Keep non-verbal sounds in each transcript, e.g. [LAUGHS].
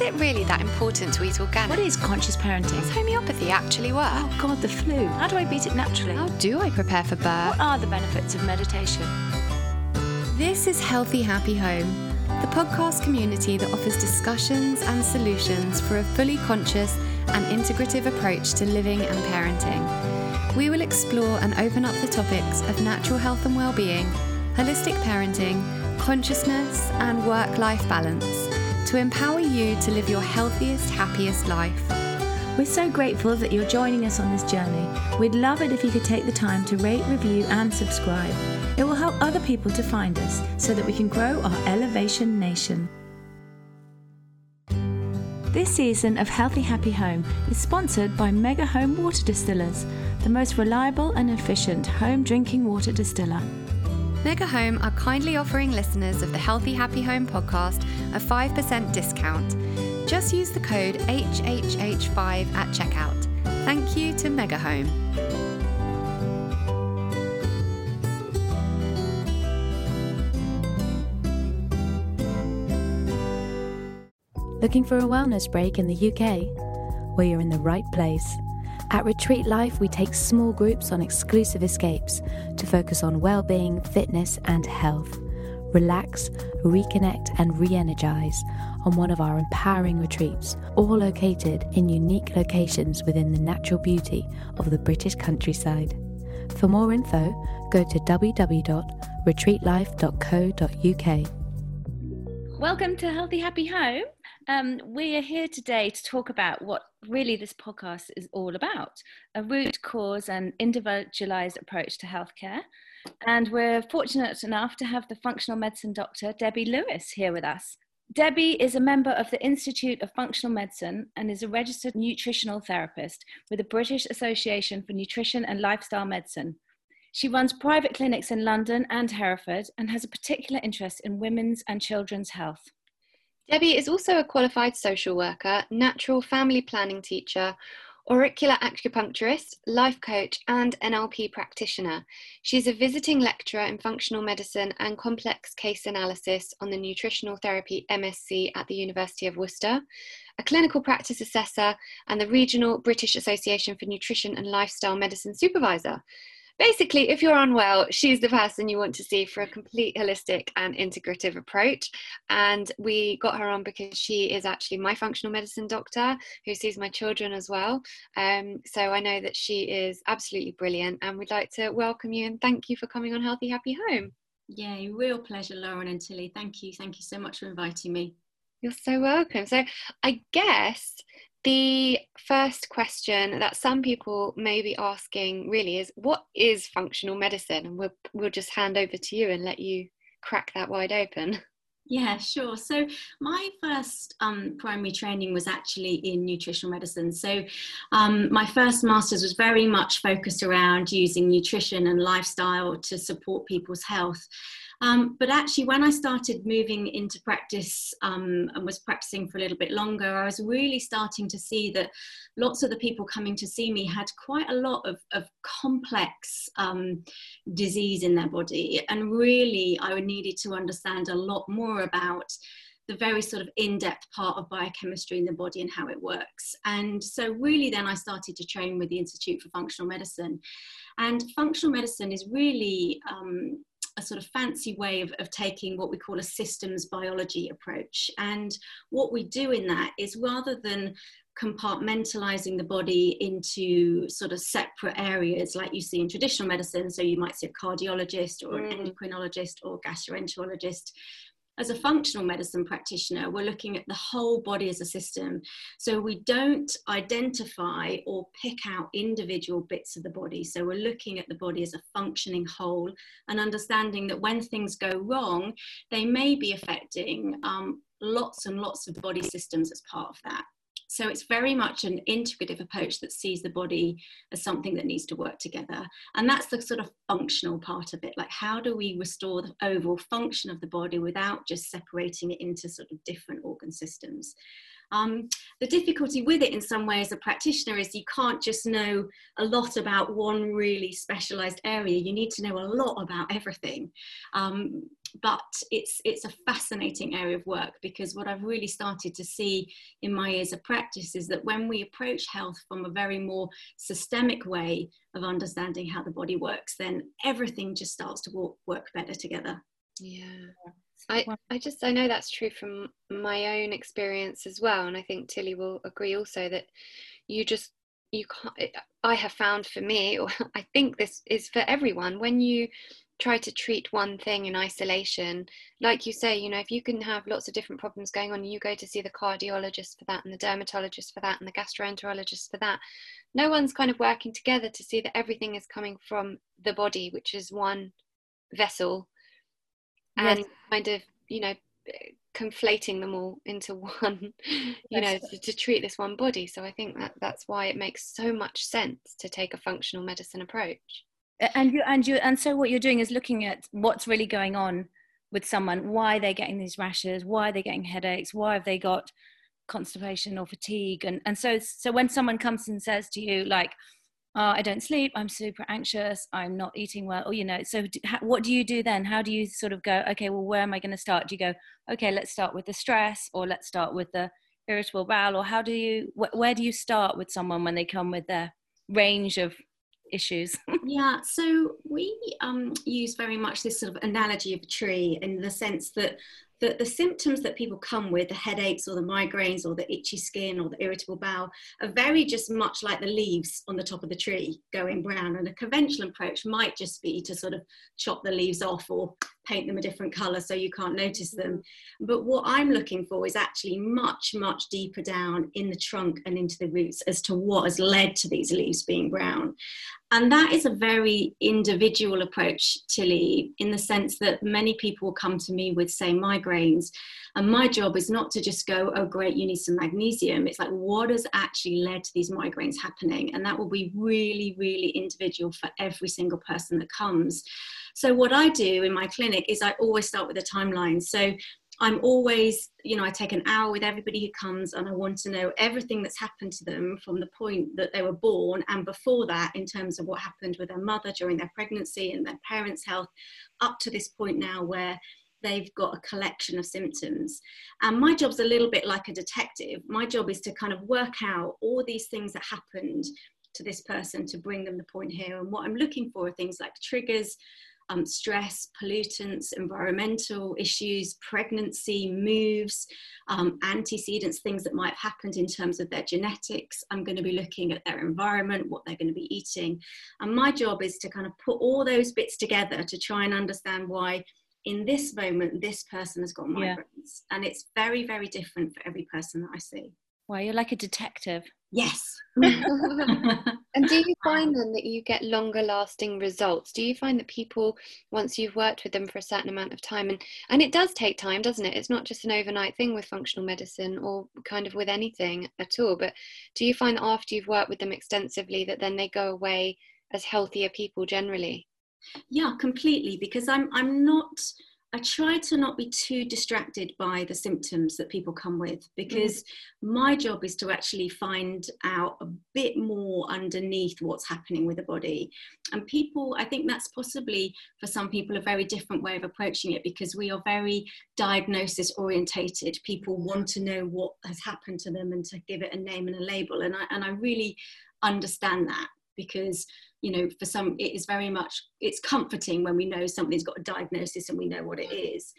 Is it really that important to eat organic? What is conscious parenting? Does homeopathy actually work? Oh God, the flu. How do I beat it naturally? How do I prepare for birth? What are the benefits of meditation? This is Healthy Happy Home, the podcast community that offers discussions and solutions for a fully conscious and integrative approach to living and parenting. We will explore and open up the topics of natural health and well-being, holistic parenting, consciousness, and work-life balance to empower you to live your healthiest, happiest life. We're so grateful that you're joining us on this journey. We'd love it if you could take the time to rate, review, and subscribe. It will help other people to find us so that we can grow our Elevation Nation. This season of Healthy Happy Home is sponsored by Mega Home Water Distillers, the most reliable and efficient home drinking water distiller. Mega Home are kindly offering listeners of the Healthy Happy Home podcast a 5% discount. Just use the code HHH5 at checkout. Thank you to Mega Home. Looking for a wellness break in the UK? Well, you're in the right place. At Retreat Life, we take small groups on exclusive escapes to focus on well-being, fitness, and health. Relax, reconnect, and re-energize on one of our empowering retreats, all located in unique locations within the natural beauty of the British countryside. For more info, go to www.retreatlife.co.uk. Welcome to Healthy Happy Home. Um, we are here today to talk about what really this podcast is all about a root cause and individualized approach to healthcare. And we're fortunate enough to have the functional medicine doctor, Debbie Lewis, here with us. Debbie is a member of the Institute of Functional Medicine and is a registered nutritional therapist with the British Association for Nutrition and Lifestyle Medicine. She runs private clinics in London and Hereford and has a particular interest in women's and children's health. Debbie is also a qualified social worker, natural family planning teacher, auricular acupuncturist, life coach, and NLP practitioner. She's a visiting lecturer in functional medicine and complex case analysis on the nutritional therapy MSc at the University of Worcester, a clinical practice assessor, and the regional British Association for Nutrition and Lifestyle Medicine supervisor basically, if you're unwell, she's the person you want to see for a complete holistic and integrative approach. And we got her on because she is actually my functional medicine doctor who sees my children as well. Um, so I know that she is absolutely brilliant, and we'd like to welcome you and thank you for coming on Healthy Happy Home. Yeah, real pleasure, Lauren and Tilly. Thank you. Thank you so much for inviting me. You're so welcome. So, I guess the first question that some people may be asking really is what is functional medicine? And we'll, we'll just hand over to you and let you crack that wide open. [LAUGHS] Yeah, sure. So my first um, primary training was actually in nutritional medicine. So um, my first master's was very much focused around using nutrition and lifestyle to support people's health. Um, but actually, when I started moving into practice um, and was practicing for a little bit longer, I was really starting to see that lots of the people coming to see me had quite a lot of, of complex um, disease in their body. And really, I needed to understand a lot more about the very sort of in-depth part of biochemistry in the body and how it works. And so really then I started to train with the Institute for Functional Medicine. And functional medicine is really um, a sort of fancy way of, of taking what we call a systems biology approach. And what we do in that is rather than compartmentalizing the body into sort of separate areas like you see in traditional medicine. So you might see a cardiologist or an mm. endocrinologist or gastroenterologist as a functional medicine practitioner, we're looking at the whole body as a system. So we don't identify or pick out individual bits of the body. So we're looking at the body as a functioning whole and understanding that when things go wrong, they may be affecting um, lots and lots of body systems as part of that. So it's very much an integrative approach that sees the body as something that needs to work together. And that's the sort of functional part of it. Like, how do we restore the overall function of the body without just separating it into sort of different organ systems? Um, the difficulty with it in some way as a practitioner is you can't just know a lot about one really specialized area. You need to know a lot about everything. Um, but it's it's a fascinating area of work because what I've really started to see in my years of practice is that when we approach health from a very more systemic way of understanding how the body works, then everything just starts to work, work better together. Yeah. I, I just I know that's true from my own experience as well and I think Tilly will agree also that you just you can't I have found for me [LAUGHS] or I think this is for everyone when you try to treat one thing in isolation like you say you know if you can have lots of different problems going on you go to see the cardiologist for that and the dermatologist for that and the gastroenterologist for that no one's kind of working together to see that everything is coming from the body which is one vessel and yes. kind of you know conflating them all into [LAUGHS] one you yes. know to, to, treat this one body so i think that that's why it makes so much sense to take a functional medicine approach and you and you and so what you're doing is looking at what's really going on with someone why they're getting these rashes why they're getting headaches why have they got constipation or fatigue and and so so when someone comes and says to you like oh, i don't sleep i'm super anxious i'm not eating well or you know so do, what do you do then how do you sort of go okay well where am i going to start do you go okay let's start with the stress or let's start with the irritable bowel or how do you wh- where do you start with someone when they come with their range of issues? [LAUGHS] yeah, so we um, use very much this sort of analogy of a tree in the sense that the, the symptoms that people come with, the headaches or the migraines or the itchy skin or the irritable bowel, are very just much like the leaves on the top of the tree going brown. And a conventional approach might just be to sort of chop the leaves off or paint them a different color so you can't notice them. Mm-hmm. But what I'm looking for is actually much, much deeper down in the trunk and into the roots as to what has led to these leaves being brown. And that is a very individual approach, to leave in the sense that many people will come to me with, say, migraines. And my job is not to just go, oh, great, you need some magnesium. It's like, what has actually led to these migraines happening? And that will be really, really individual for every single person that comes. So, what I do in my clinic is I always start with a timeline. So, I'm always, you know, I take an hour with everybody who comes and I want to know everything that's happened to them from the point that they were born and before that, in terms of what happened with their mother during their pregnancy and their parents' health, up to this point now where they've got a collection of symptoms. And my job's a little bit like a detective. My job is to kind of work out all these things that happened to this person to bring them the point here. And what I'm looking for are things like triggers, um, stress, pollutants, environmental issues, pregnancy, moves, um, antecedents, things that might have happened in terms of their genetics. I'm going to be looking at their environment, what they're going to be eating. And my job is to kind of put all those bits together to try and understand why in this moment this person has got migraines. Yeah. And it's very, very different for every person that I see. Well, you're like a detective. Yes. [LAUGHS] and do you find then that you get longer lasting results? Do you find that people, once you've worked with them for a certain amount of time, and, and it does take time, doesn't it? It's not just an overnight thing with functional medicine or kind of with anything at all. But do you find that after you've worked with them extensively that then they go away as healthier people generally? Yeah, completely. Because I'm I'm not I try to not be too distracted by the symptoms that people come with because mm. my job is to actually find out a bit more underneath what's happening with the body. And people, I think that's possibly for some people a very different way of approaching it because we are very diagnosis orientated. People want to know what has happened to them and to give it a name and a label. And I, and I really understand that because you know for some it is very much it's comforting when we know something's got a diagnosis and we know what it is.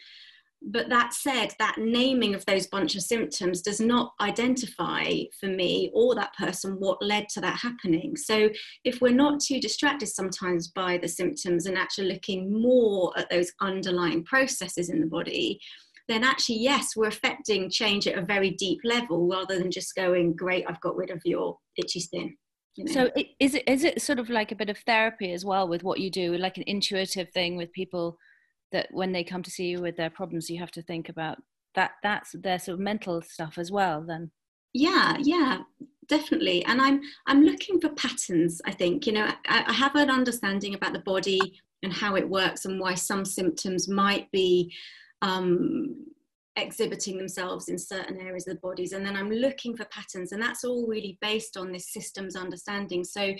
But that said that naming of those bunch of symptoms does not identify for me or that person what led to that happening. So if we're not too distracted sometimes by the symptoms and actually looking more at those underlying processes in the body then actually yes we're affecting change at a very deep level rather than just going great i've got rid of your itchy skin you know? So is it is it sort of like a bit of therapy as well with what you do, like an intuitive thing with people that when they come to see you with their problems, you have to think about that. That's their sort of mental stuff as well. Then. Yeah, yeah, definitely. And I'm I'm looking for patterns. I think you know I, I have an understanding about the body and how it works and why some symptoms might be um, exhibiting themselves in certain areas of the bodies and then i'm looking for patterns and that's all really based on this systems understanding. So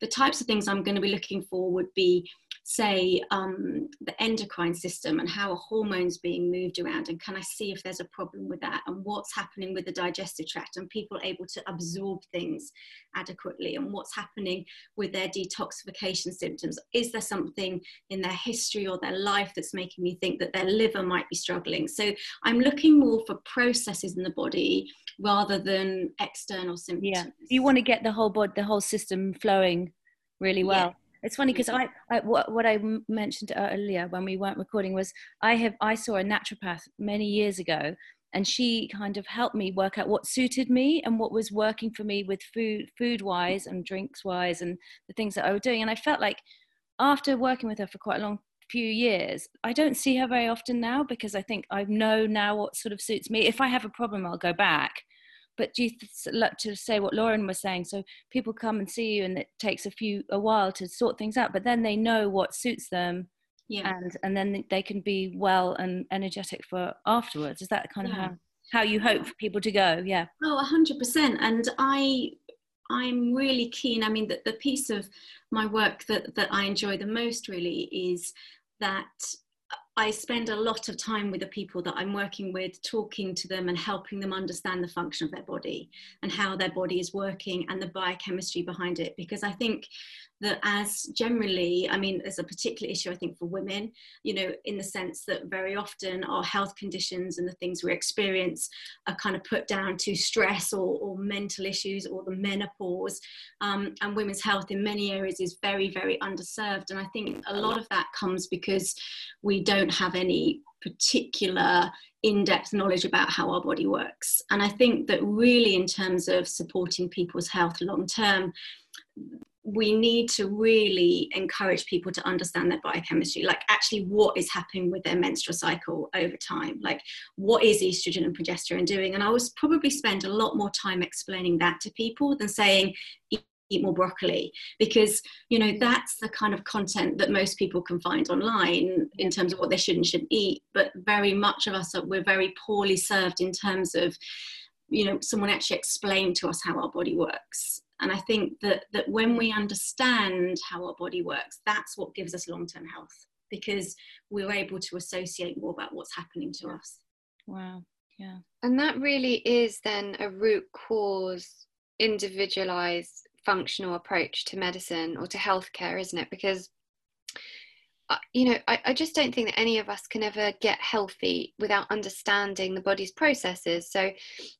the types of things i'm going to be looking for would be say um, the endocrine system and how a hormones being moved around and can i see if there's a problem with that and what's happening with the digestive tract and people able to absorb things adequately and what's happening with their detoxification symptoms? Is there something in their history or their life that's making me think that their liver might be struggling? So i'm looking more for processes in the body rather than external symptoms. Yeah you want to get the whole body the whole system flowing really well. yeah it's funny because I, I what, what I mentioned earlier when we weren't recording was I have I saw a naturopath many years ago and she kind of helped me work out what suited me and what was working for me with food food wise and drinks wise and the things that I was doing. And I felt like after working with her for quite a long few years I don't see her very often now because I think I know now what sort of suits me. If I have a problem I'll go back but do you th- to say what Lauren was saying? So people come and see you, and it takes a few a while to sort things out, but then they know what suits them, yeah. and and then they can be well and energetic for afterwards. Is that kind of how how you hope for people to go? Yeah. Oh, hundred percent. And I I'm really keen. I mean, that the piece of my work that that I enjoy the most really is that I spend a lot of time with the people that I'm working with, talking to them and helping them understand the function of their body and how their body is working and the biochemistry behind it. Because I think that as generally, I mean, there's a particular issue, I think, for women, you know, in the sense that very often our health conditions and the things we experience are kind of put down to stress or, or mental issues or the menopause. Um, and women's health in many areas is very, very underserved. And I think a lot of that comes because we don't have any particular in-depth knowledge about how our body works and i think that really in terms of supporting people's health long term we need to really encourage people to understand their biochemistry like actually what is happening with their menstrual cycle over time? Like what is estrogen and progesterone doing? And i was probably spend a lot more time explaining that to people than saying eat more broccoli. Because you know that's the kind of content that most people can find online in terms of what they should and shouldn't eat. But very much of us are we're very poorly served in terms of you know someone actually explained to us how our body works and i think that that when we understand how our body works that's what gives us long-term health because we're able to associate more about what's happening to us. Wow. Yeah. And that really is then a root cause individualized functional approach to medicine or to healthcare isn't it? Because you know, I, I, just don't think that any of us can ever get healthy without understanding the body's processes. So,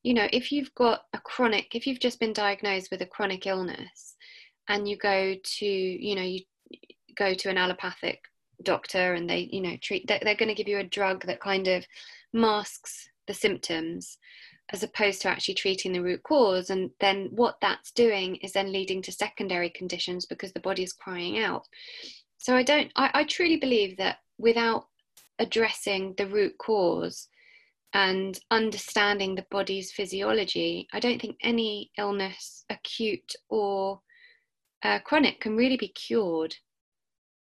you know, if you've got a chronic, if you've just been diagnosed with a chronic illness and you go to, you know, you go to an allopathic doctor and they, you know, treat, they're, they're going to give you a drug that kind of masks the symptoms as opposed to actually treating the root cause. And then what that's doing is then leading to secondary conditions because the body is crying out. So I don't, I, I truly believe that without addressing the root cause and understanding the body's physiology, I don't think any illness, acute or uh, chronic, can really be cured.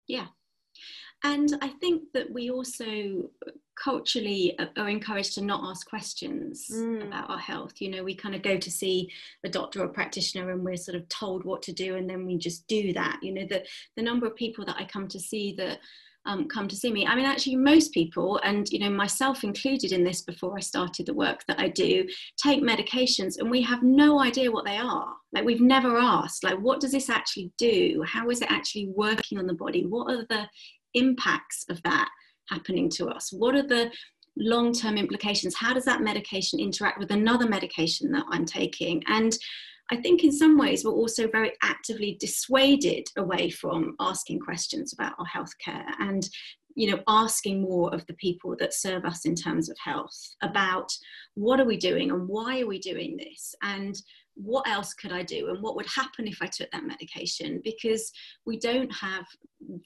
Yeah. And I think that we also culturally are encouraged to not ask questions mm. about our health. You know, we kind of go to see a doctor or practitioner and we're sort of told what to do and then we just do that. You know, the, the number of people that I come to see that um, come to see me. I mean, actually, most people, and you know, myself included in this before I started the work that I do, take medications and we have no idea what they are. Like, we've never asked, like, what does this actually do? How is it actually working on the body? What are the impacts of that? Happening to us? What are the long term implications? How does that medication interact with another medication that I'm taking? And I think in some ways we're also very actively dissuaded away from asking questions about our healthcare and you know asking more of the people that serve us in terms of health about what are we doing and why are we doing this and what else could I do and what would happen if I took that medication because we don't have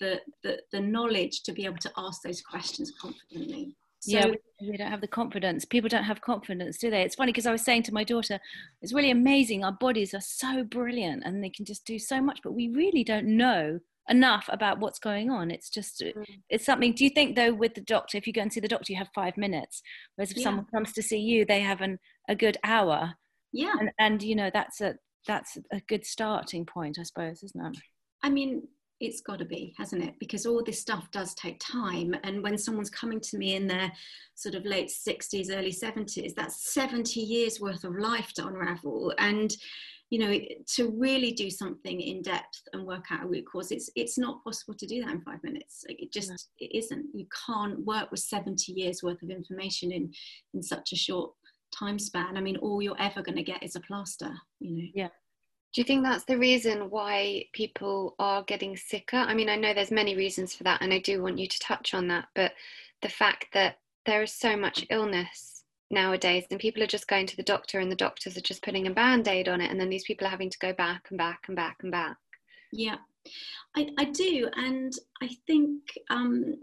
the, the, the knowledge to be able to ask those questions confidently. So, yeah, we don't have the confidence. People don't have confidence, do they? It's funny because I was saying to my daughter, it's really amazing. Our bodies are so brilliant and they can just do so much, but we really don't know enough about what's going on it's just mm. it's something do you think though with the doctor if you go and see the doctor you have five minutes whereas if yeah. someone comes to see you they have an, a good hour yeah. And, and you know that's a that's a good starting point i suppose isn't it? I mean it's got to be hasn't it? Because all this stuff does take time. And when someone's coming to me in their sort of late 60s early 70s that's 70 years worth of life to unravel. And you know to really do something in depth and work out a root cause it's it's not possible to do that in five minutes. It just no. it isn't. You can't work with 70 years worth of information in in such a short time span i mean all you're ever going to get is a plaster you know? Yeah. Do you think that's the reason why people are getting sicker? I mean i know there's many reasons for that and i do want you to touch on that but the fact that there is so much illness nowadays and people are just going to the doctor and the doctors are just putting a band-aid on it and then these people are having to go back and back and back and back. Yeah. I, I do and i think um,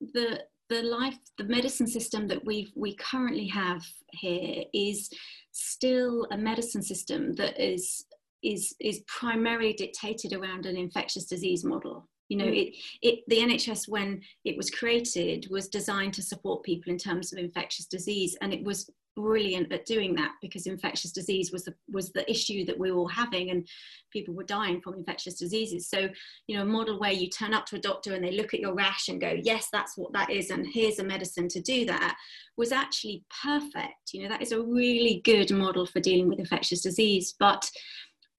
the the life the medicine system that we we currently have here is still a medicine system that is is is primarily dictated around an infectious disease model you know, mm. it, it, the NHS, when it was created, was designed to support people in terms of infectious disease, and it was brilliant at doing that because infectious disease was the, was the issue that we were all having, and people were dying from infectious diseases. So, you know, a model where you turn up to a doctor and they look at your rash and go, "Yes, that's what that is," and here's a medicine to do that, was actually perfect. You know, that is a really good model for dealing with infectious disease, but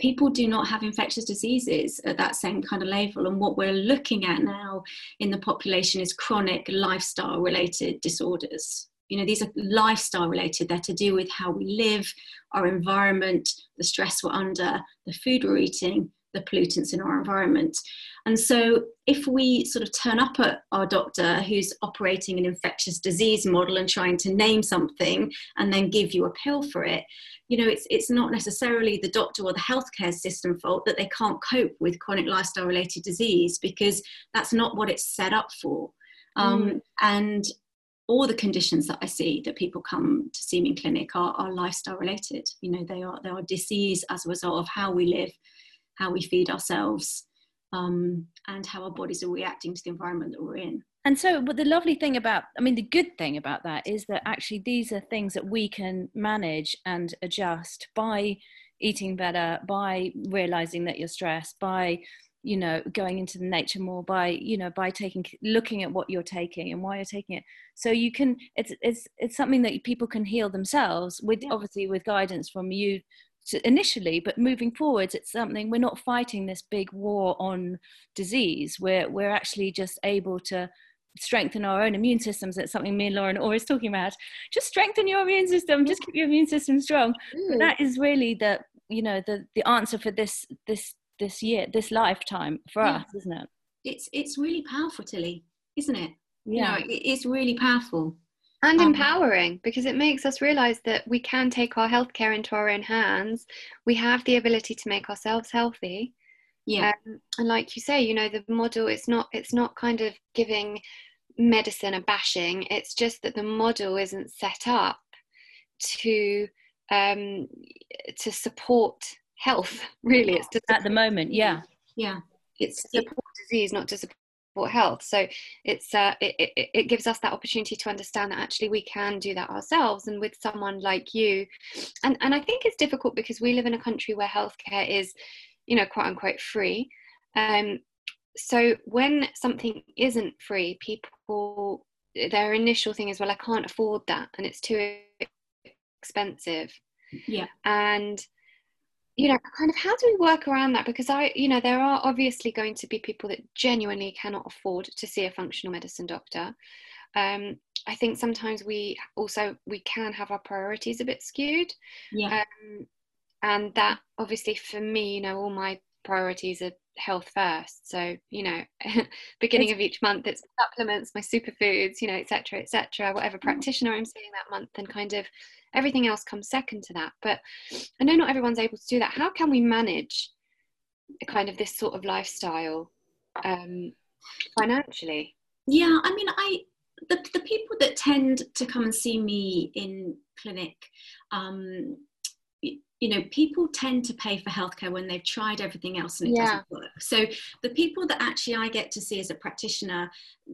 people do not have infectious diseases at that same kind of level. And what we're looking at now in the population is chronic lifestyle related disorders. You know, these are lifestyle related, they're to do with how we live, our environment, the stress we're under, the food we're eating, the pollutants in our environment. And so, if we sort of turn up at our doctor who's operating an infectious disease model and trying to name something and then give you a pill for it, you know, it's, it's not necessarily the doctor or the healthcare system fault that they can't cope with chronic lifestyle related disease because that's not what it's set up for. Um, mm. And all the conditions that I see that people come to see me in clinic are, are lifestyle related. You know, they are they are disease as a result of how we live, how we feed ourselves, um, and how our bodies are reacting to the environment that we're in. And so, but the lovely thing about, I mean, the good thing about that is that actually these are things that we can manage and adjust by eating better, by realizing that you're stressed, by you know going into the nature more by you know by taking looking at what you're taking and why you're taking it so you can it's it's it's something that people can heal themselves with yeah. obviously with guidance from you initially but moving forwards it's something we're not fighting this big war on disease. We're we're actually just able to strengthen our own immune systems. It's something me and lauren are always talking about. Just strengthen your immune system. Just keep your immune system strong. Mm. that is really the you know the the answer for this this this year this lifetime for yeah. us isn't it? It's it's really powerful tilly isn't it? Yeah you know, it's really powerful and um, empowering because it makes us realize that we can take our healthcare into our own hands. We have the ability to make ourselves healthy. Yeah. Um, and like you say you know the model it's not it's not kind of giving medicine a bashing. It's just that the model isn't set up to um to support health [LAUGHS] really. It's just at the moment yeah. yeah. it's support disease not to support health. So it's uh, it, it, it gives us that opportunity to understand that actually we can do that ourselves and with someone like you. And and i think it's difficult because we live in a country where healthcare is you know quote unquote free. Um so when something isn't free people their initial thing is well i can't afford that and it's too expensive. Yeah. And you know kind of how do we work around that? Because i you know there are obviously going to be people that genuinely cannot afford to see a functional medicine doctor. Um, i think sometimes we also we can have our priorities a bit skewed. Yeah. Um, and that obviously for me you know all my priorities are health first. So you know [LAUGHS] beginning it's, of each month it's supplements my superfoods you know etc etc whatever mm. practitioner i'm seeing that month and kind of everything else comes second to that. But i know not everyone's able to do that. How can we manage kind of this sort of lifestyle um, financially? Yeah i mean i the, the people that tend to come and see me in clinic um, you know people tend to pay for healthcare when they've tried everything else and it yeah. doesn't work so the people that actually i get to see as a practitioner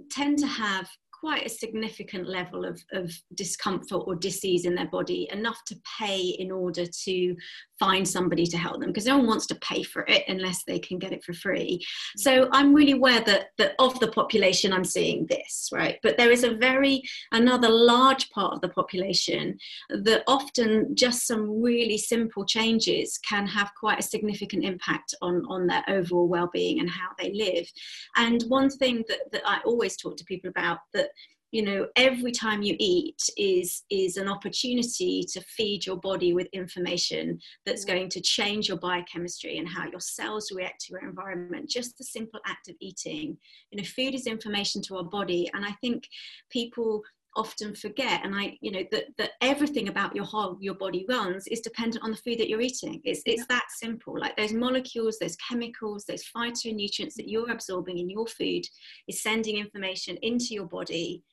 tend to have quite a significant level of, of discomfort or disease in their body, enough to pay in order to find somebody to help them because no one wants to pay for it unless they can get it for free. So mm-hmm. I'm really aware that, that of the population I'm seeing this, right? But there is a very, another large part of the population that often just some really simple changes can have quite a significant impact on, on their overall well-being and how they live. And one thing that, that I always talk to people about that you know every time you eat is is an opportunity to feed your body with information that's mm. going to change your biochemistry and how your cells react to your environment. Just the simple act of eating you know food is information to our body. And i think people often forget and i you know that, that everything about your whole your body runs is dependent on the food that you're eating. It's, it's that simple. Like those molecules those chemicals those phytonutrients that you're absorbing in your food is sending information into your body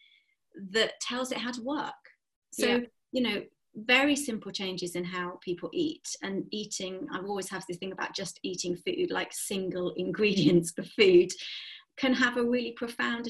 that tells it how to work. So, yeah. you know, very simple changes in how people eat and eating. I've always have this thing about just eating food, like single [LAUGHS] ingredients of food, can have a really profound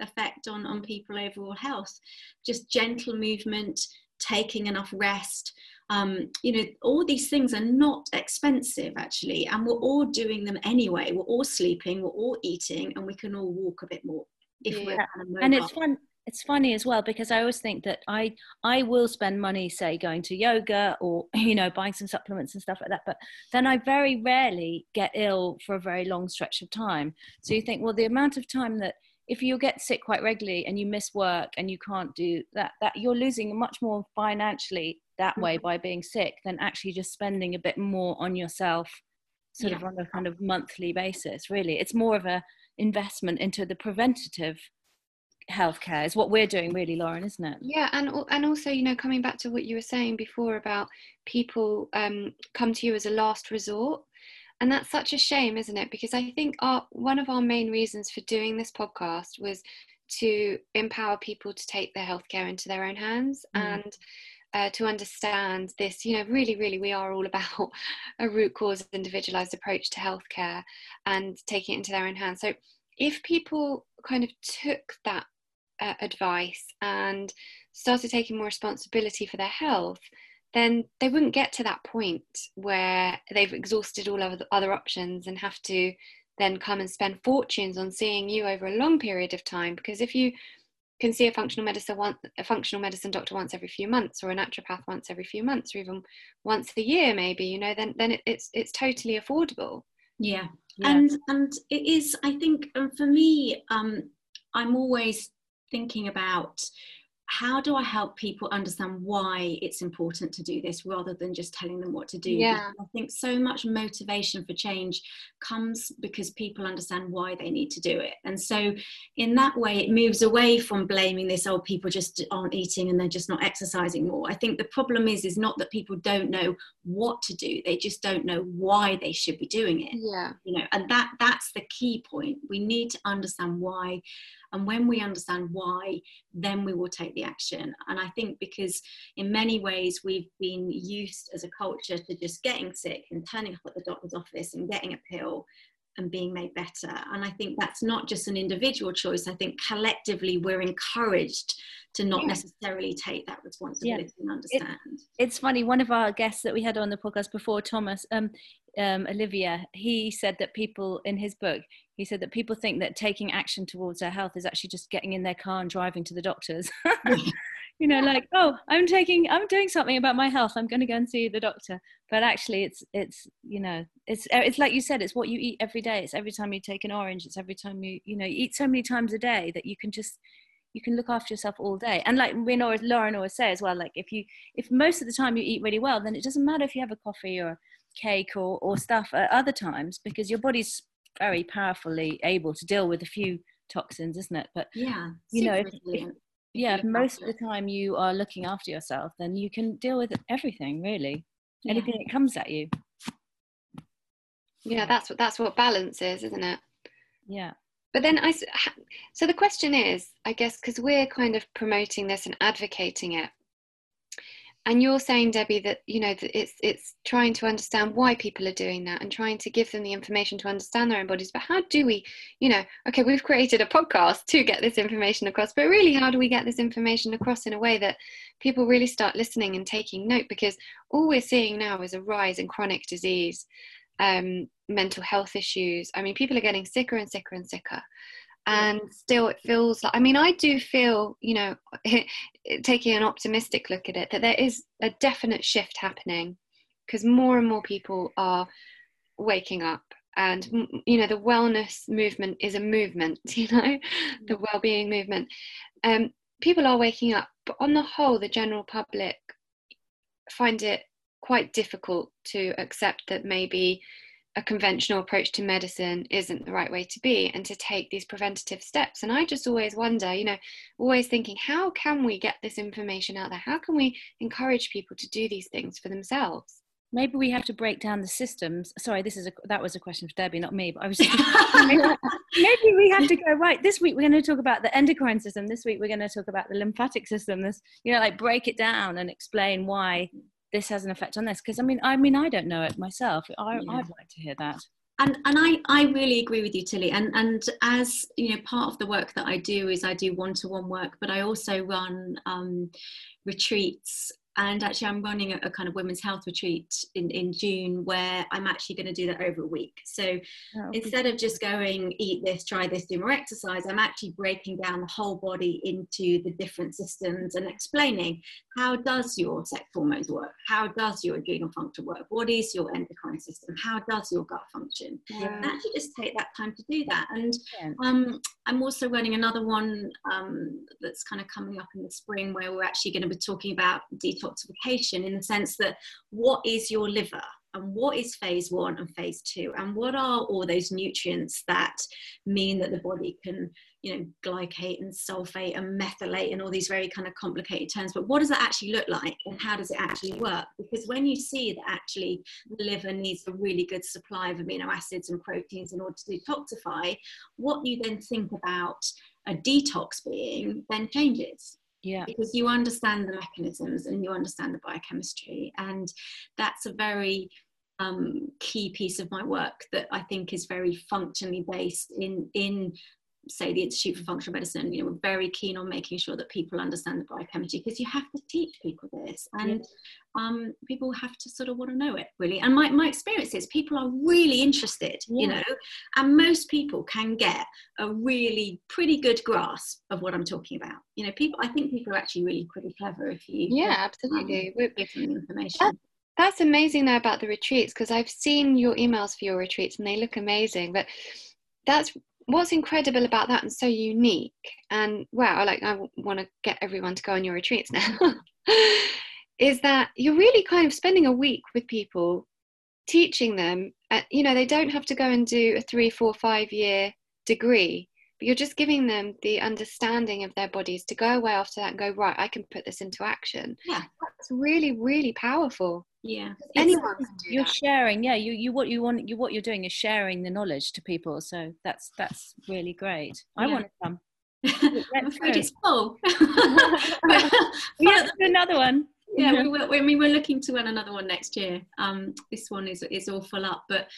effect on, on people overall health. Just gentle movement, taking enough rest. Um, you know, all these things are not expensive actually, and we're all doing them anyway. We're all sleeping, we're all eating, and we can all walk a bit more if yeah. we're kind of and it's fun it's funny as well because I always think that I I will spend money, say, going to yoga or [LAUGHS] you know buying some supplements and stuff like that, but then I very rarely get ill for a very long stretch of time. So you think, well, the amount of time that if you get sick quite regularly and you miss work and you can't do that, that you're losing much more financially that way mm-hmm. by being sick than actually just spending a bit more on yourself, sort yeah. of on a kind of monthly basis. Really, it's more of a investment into the preventative healthcare is what we're doing really lauren isn't it yeah and and also you know coming back to what you were saying before about people um, come to you as a last resort and that's such a shame isn't it because i think our one of our main reasons for doing this podcast was to empower people to take their healthcare into their own hands mm. and uh, to understand this, you know, really, really, we are all [LAUGHS] about a root cause individualized approach to healthcare and taking it into their own hands. So, if people kind of took that uh, advice and started taking more responsibility for their health, then they wouldn't get to that point where they've exhausted all of the other options and have to then come and spend fortunes on seeing you over a long period of time. Because if you can see a functional medicine one, a functional medicine doctor once every few months, or a naturopath once every few months, or even once a year, maybe you know, then then it, it's it's totally affordable. Yeah. yeah. and and it is. I think um, for me, um, I'm always thinking about how do I help people understand why it's important to do this rather than just telling them what to do? Yeah. I think so much motivation for change comes because people understand why they need to do it. And so, in that way, it moves away from blaming this, oh, people just aren't eating and they're just not exercising more. I think the problem is, is not that people don't know what to do, they just don't know why they should be doing it. Yeah. You know, and that that's the key point. We need to understand why and when we understand why, then we will take the action. And I think because in many ways we've been used as a culture to just getting sick and turning up at the doctor's office and getting a pill and being made better. And I think that's not just an individual choice. I think collectively we're encouraged to not yeah. necessarily take that responsibility yeah. and understand. It, it's funny, one of our guests that we had on the podcast before, Thomas, um, um, Olivia, he said that people in his book, he said that people think that taking action towards their health is actually just getting in their car and driving to the doctors. [LAUGHS] you know, like, oh, I'm taking, I'm doing something about my health. I'm going to go and see the doctor. But actually, it's, it's, you know, it's, it's like you said, it's what you eat every day. It's every time you take an orange. It's every time you, you know, you eat so many times a day that you can just, you can look after yourself all day. And like we know, Lauren always say as well, like if you, if most of the time you eat really well, then it doesn't matter if you have a coffee or cake or, or stuff at other times because your body's very powerfully able to deal with a few toxins, isn't it? But yeah, you know, if, if, yeah, if most of the time you are looking after yourself, then you can deal with everything really, yeah. anything that comes at you. Yeah, that's what that's what balance is, isn't it? Yeah. But then I so the question is, I guess, because we're kind of promoting this and advocating it. And you're saying debbie that you know that it's it's trying to understand why people are doing that and trying to give them the information to understand their own bodies. But how do we you know okay we've created a podcast to get this information across but really how do we get this information across in a way that people really start listening and taking note? Because all we're seeing now is a rise in chronic disease um, mental health issues. I mean people are getting sicker and sicker and sicker and still it feels like i mean i do feel you know [LAUGHS] taking an optimistic look at it that there is a definite shift happening because more and more people are waking up and you know the wellness movement is a movement [LAUGHS] you know the mm. well-being movement um, people are waking up but on the whole the general public find it quite difficult to accept that maybe a conventional approach to medicine isn't the right way to be and to take these preventative steps. And i just always wonder you know always thinking how can we get this information out there? How can we encourage people to do these things for themselves? Maybe we have to break down the systems. Sorry this is a that was a question for debbie not me but i was [LAUGHS] just maybe we have to go right this week we're going to talk about the endocrine system. This week we're going to talk about the lymphatic system. This you know like break it down and explain why this has an effect on this? Because i mean i mean i don't know it myself. I, yeah. i'd like to hear that. And and I, I really agree with you tilly. And and as you know part of the work that i do is i do one-to-one work but i also run um, retreats and actually i'm running a, a, kind of women's health retreat in, in june where i'm actually going to do that over a week. So oh, instead of just going eat this try this do more exercise i'm actually breaking down the whole body into the different systems and explaining how does your sex hormones work? How does your adrenal function work? What is your endocrine system? How does your gut function? Yeah. and actually just take that time to do that. And um, i'm also running another one um, that's kind of coming up in the spring where we're actually going to be talking about detox detoxification in the sense that what is your liver and what is phase one and phase two? And what are all those nutrients that mean that the body can you know glycate and sulfate and methylate and all these very kind of complicated terms? But what does that actually look like and how does it actually work? Because when you see that actually the liver needs a really good supply of amino acids and proteins in order to detoxify what you then think about a detox being then changes yeah. because you understand the mechanisms and you understand the biochemistry. And that's a very um, key piece of my work that I think is very functionally based in in say the Institute for Functional Medicine, you know, we're very keen on making sure that people understand the biochemistry because you have to teach people this and um, people have to sort of want to know it really. And my, my experience is people are really interested, yeah. you know, and most people can get a really pretty good grasp of what I'm talking about. You know, people, I think people are actually really pretty clever if you yeah, absolutely. Um, give them information. That, that's amazing though about the retreats because I've seen your emails for your retreats and they look amazing. But that's what's incredible about that and so unique? And wow like i want to get everyone to go on your retreats now. [LAUGHS] Is that you're really kind of spending a week with people teaching them uh, you know they don't have to go and do a three four five year degree but you're just giving them the understanding of their bodies to go away after that and go right i can put this into action. Yeah. That's really really powerful. Yeah. Anyone you're that. sharing yeah you you what you want you what you're doing is sharing the knowledge to people so that's that's really great. I want to come. [LAUGHS] I'm afraid it's full. [LAUGHS] [LAUGHS] Yeah another one. Yeah we, we, I mean we're looking to run another one next year. Um this one is is all full up but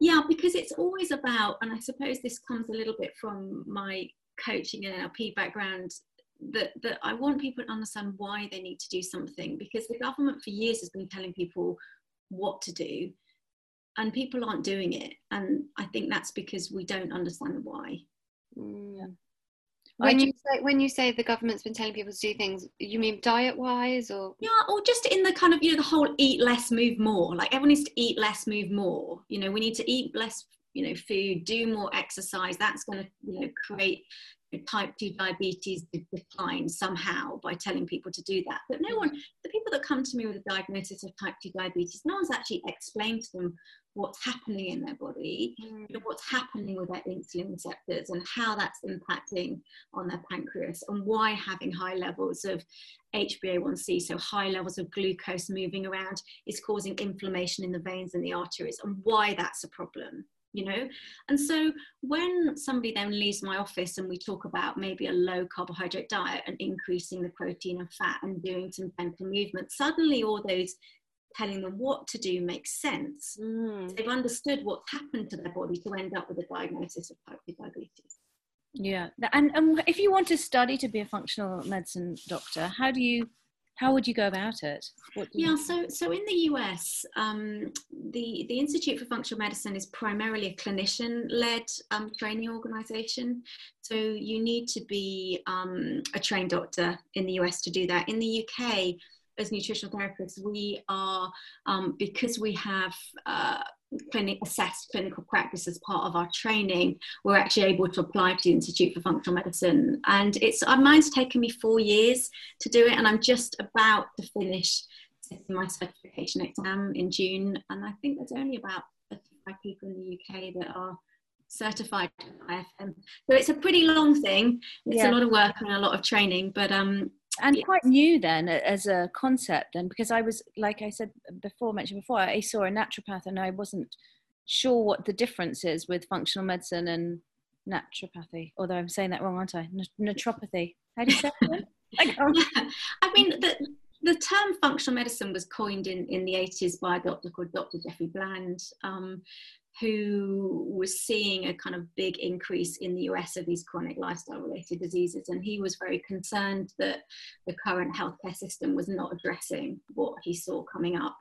yeah because it's always about and i suppose this comes a little bit from my coaching and NLP background that, that I want people to understand why they need to do something because the government for years has been telling people what to do and people aren't doing it. And I think that's because we don't understand why. Mm. When you say when you say the government's been telling people to do things, you mean diet wise or yeah, or just in the kind of you know the whole eat less, move more. Like everyone needs to eat less, move more. You know, we need to eat less you know food do more exercise that's going to you know create type 2 diabetes decline somehow by telling people to do that. But no one, the people that come to me with a diagnosis of type 2 diabetes, no one's actually explained to them what's happening in their body, mm. what's happening with their insulin receptors, and how that's impacting on their pancreas, and why having high levels of HbA1c, so high levels of glucose moving around, is causing inflammation in the veins and the arteries, and why that's a problem you know? And so when somebody then leaves my office and we talk about maybe a low carbohydrate diet and increasing the protein and fat and doing some gentle movement suddenly all those telling them what to do makes sense. Mm. they've understood what's happened to their body to end up with a diagnosis of type 2 diabetes. Yeah. And, and if you want to study to be a functional medicine doctor how do you how would you go about it? yeah, so so in the US, um, the the Institute for Functional Medicine is primarily a clinician-led um, training organisation. So you need to be um, a trained doctor in the US to do that. In the UK, as nutritional therapists, we are um, because we have uh, clinic assessed clinical practice as part of our training, we're actually able to apply to the Institute for Functional Medicine. And it's uh, mine's taken me four years to do it, and I'm just about to finish my certification exam in June. And I think there's only about 35 people in the UK that are certified IFM. So it's a pretty long thing. It's yeah. a lot of work and a lot of training, but um, and yes. quite new then as a concept then because i was like i said before mentioned before i saw a naturopath and i wasn't sure what the difference is with functional medicine and naturopathy although i'm saying that wrong aren't i? Naturopathy how do you say it [LAUGHS] [LAUGHS] i mean the, the term functional medicine was coined in, in the 80s by a doctor called dr jeffrey bland um, who was seeing a kind of big increase in the US of these chronic lifestyle related diseases. And he was very concerned that the current healthcare system was not addressing what he saw coming up.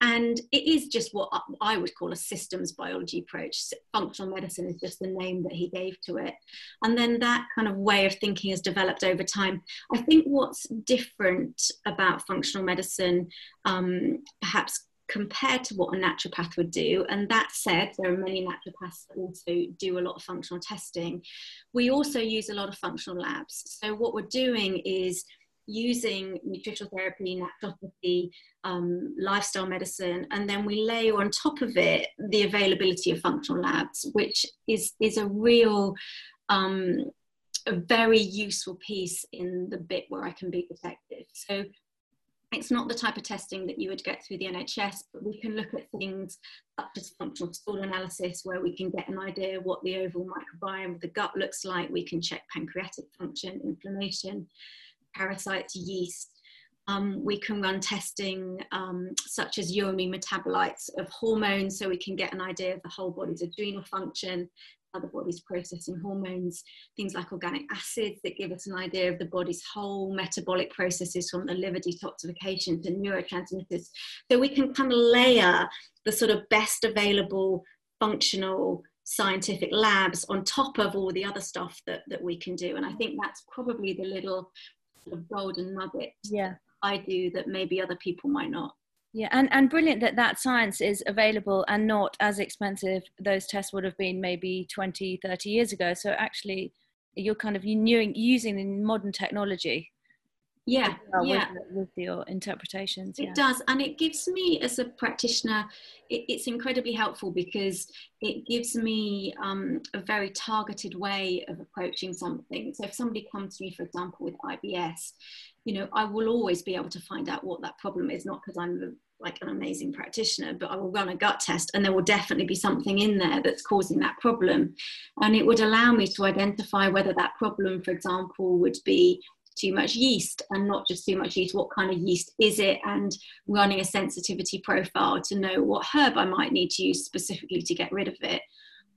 And it is just what I would call a systems biology approach. Functional medicine is just the name that he gave to it. And then that kind of way of thinking has developed over time. I think what's different about functional medicine, um, perhaps compared to what a naturopath would do. And that said, there are many naturopaths that also do a lot of functional testing. We also use a lot of functional labs. So, what we're doing is using nutritional therapy, naturopathy, um, lifestyle medicine, and then we layer on top of it the availability of functional labs, which is, is a real um, a very useful piece in the bit where I can be detective. So it's not the type of testing that you would get through the NHS, but we can look at things such as functional stool analysis, where we can get an idea what the overall microbiome of the gut looks like. We can check pancreatic function, inflammation, parasites, yeast. Um, we can run testing um, such as urinary metabolites of hormones, so we can get an idea of the whole body's adrenal function, the body's processing hormones, things like organic acids that give us an idea of the body's whole metabolic processes from the liver detoxification to neurotransmitters. So we can kind of layer the sort of best available functional scientific labs on top of all the other stuff that, that we can do. And I think that's probably the little sort of golden nugget yeah. I do that maybe other people might not. Yeah, and, and brilliant that that science is available and not as expensive those tests would have been maybe 20, 30 years ago. So actually, you're kind of using the modern technology. Yeah, well yeah. With, with, your interpretations. It yeah. does. And it gives me, as a practitioner, it, it's incredibly helpful because it gives me um, a very targeted way of approaching something. So if somebody comes to me, for example, with IBS, you know, I will always be able to find out what that problem is, not because I'm like an amazing practitioner, but I will run a gut test and there will definitely be something in there that's causing that problem. And it would allow me to identify whether that problem, for example, would be too much yeast and not just too much yeast, what kind of yeast is it, and running a sensitivity profile to know what herb I might need to use specifically to get rid of it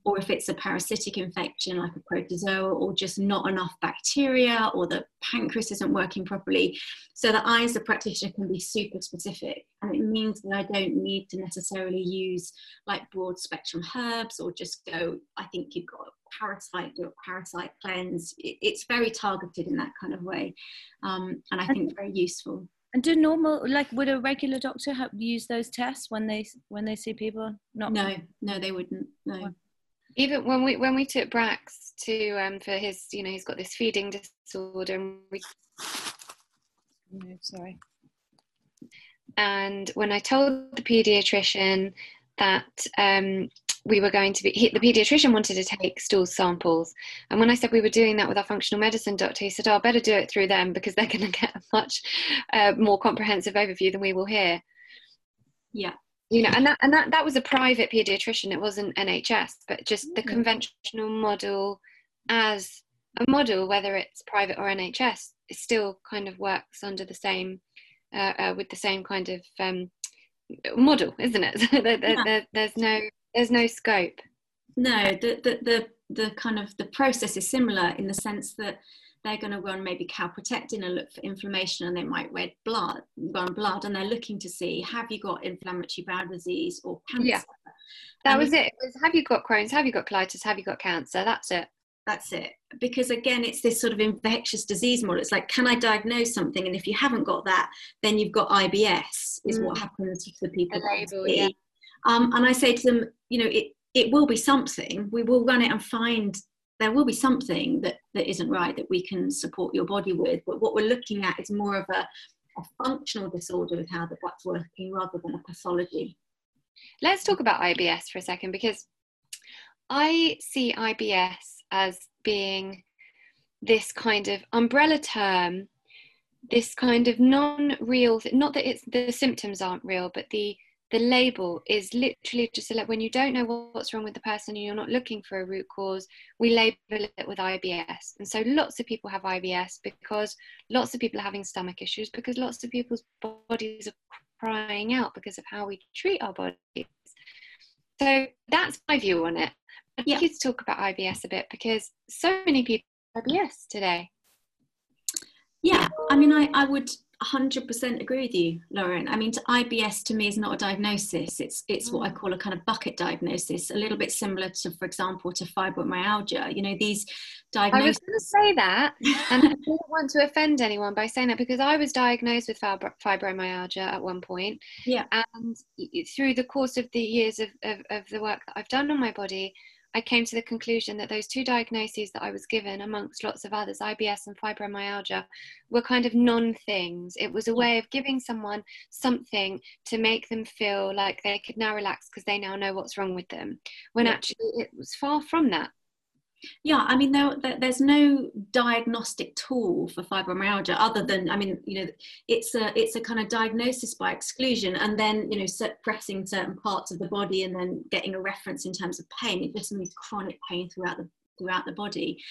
or if it's a parasitic infection like a protozoa or just not enough bacteria or the pancreas isn't working properly. So that I as a practitioner can be super specific and it means that I don't need to necessarily use like broad spectrum herbs or just go, I think you've got a parasite, do a parasite cleanse. It's very targeted in that kind of way um, and I think very useful. And do normal like would a regular doctor have use those tests when they when they see people? Not no, no, they wouldn't. No even when we when we took Brax to um for his you know he's got this feeding disorder and we no, sorry. And when I told the pediatrician that um we were going to be he, the pediatrician wanted to take stool samples. And when i said we were doing that with our functional medicine doctor he said oh, i better do it through them because they're going [LAUGHS] to get a much uh, more comprehensive overview than we will here yeah you know and that and that, that was a private pediatrician it wasn't nhs but just the mm-hmm. conventional model as a model whether it's private or nhs it still kind of works under the same uh, uh, with the same kind of um, model isn't it [LAUGHS] there, there, yeah. there, there's no there's no scope no the, the the the kind of the process is similar in the sense that they're going to run maybe calprotectin and look for inflammation and they might red blood run blood and they're looking to see have you got inflammatory bowel disease or cancer? Yeah. that and was it. it was, have you got crohn's? Have you got colitis? Have you got cancer? That's it. That's it. Because again it's this sort of infectious disease model. It's like can i diagnose something? And if you haven't got that then you've got ibs is mm. what happens to the people label, yeah. um, and i say to them you know it it will be something. We will run it and find there will be something that, that isn't right that we can support your body with. But what we're looking at is more of a, a functional disorder with how the gut's working rather than a pathology. Let's talk about IBS for a second because I see IBS as being this kind of umbrella term, this kind of non real, not that it's the symptoms aren't real, but the the label is literally just like when you don't know what's wrong with the person and you're not looking for a root cause, we label it with IBS. And so lots of people have IBS because lots of people are having stomach issues because lots of people's bodies are crying out because of how we treat our bodies. So that's my view on it. I'd yeah. like to talk about IBS a bit because so many people have IBS today. Yeah, I mean, I, I would 100% agree with you, Lauren. I mean, IBS to me is not a diagnosis. It's it's what I mm. call a kind of bucket diagnosis, a little bit similar to, for example, to fibromyalgia. You know, these diagnoses. I was going to say that, and I [LAUGHS] don't want to offend anyone by saying that because I was diagnosed with fibromyalgia at one point. Yeah. And through the course of the years of, of, of the work that I've done on my body, I came to the conclusion that those two diagnoses that I was given, amongst lots of others, IBS and fibromyalgia, were kind of non things. It was a way of giving someone something to make them feel like they could now relax because they now know what's wrong with them, when yeah. actually it was far from that. Yeah, I mean, there, there's no diagnostic tool for fibromyalgia other than, I mean, you know, it's a it's a kind of diagnosis by exclusion, and then you know, suppressing certain parts of the body, and then getting a reference in terms of pain. It just means chronic pain throughout the throughout the body.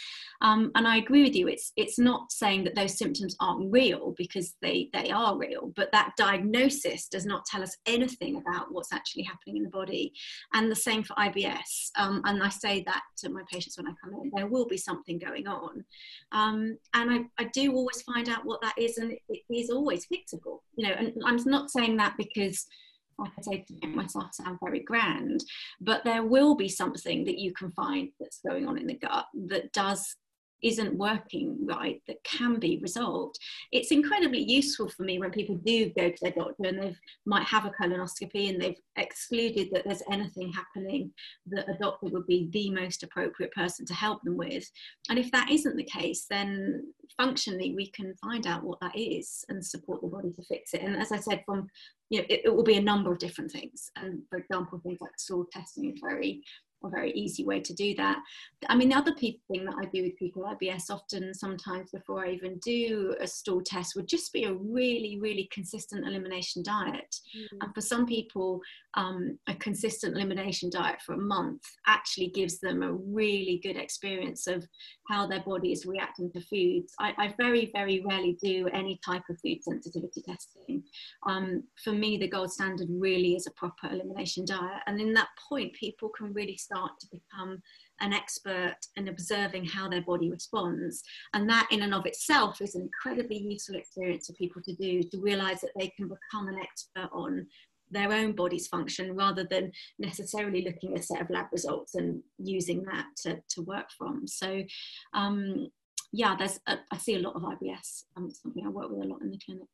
Um, and I agree with you. It's it's not saying that those symptoms aren't real because they they are real, but that diagnosis does not tell us anything about what's actually happening in the body. And the same for IBS. Um, and I say that to my patients when I come in. There will be something going on, um, and I, I do always find out what that is, and it, is always fixable. You know, and I'm not saying that because like I say, to make myself sound very grand, but there will be something that you can find that's going on in the gut that does isn't working right that can be resolved. It's incredibly useful for me when people do go to their doctor and they might have a colonoscopy and they've excluded that there's anything happening that a doctor would be the most appropriate person to help them with. And if that isn't the case then functionally we can find out what that is and support the body to fix it. And as i said from you know it, it will be a number of different things. And for example things like stool testing is very a very easy way to do that. I mean, the other thing that I do with people IBS often sometimes before I even do a stool test would just be a really, really consistent elimination diet. Mm. And for some people, um, a consistent elimination diet for a month actually gives them a really good experience of how their body is reacting to foods. I, I very, very rarely do any type of food sensitivity testing. Um, for me, the gold standard really is a proper elimination diet. And in that point, people can really start to become an expert in observing how their body responds. And that, in and of itself, is an incredibly useful experience for people to do to realize that they can become an expert on their own body's function rather than necessarily looking at a set of lab results and using that to, to work from. So, um, yeah, there's a, I see a lot of IBS. Um, something I work with a lot in the clinic.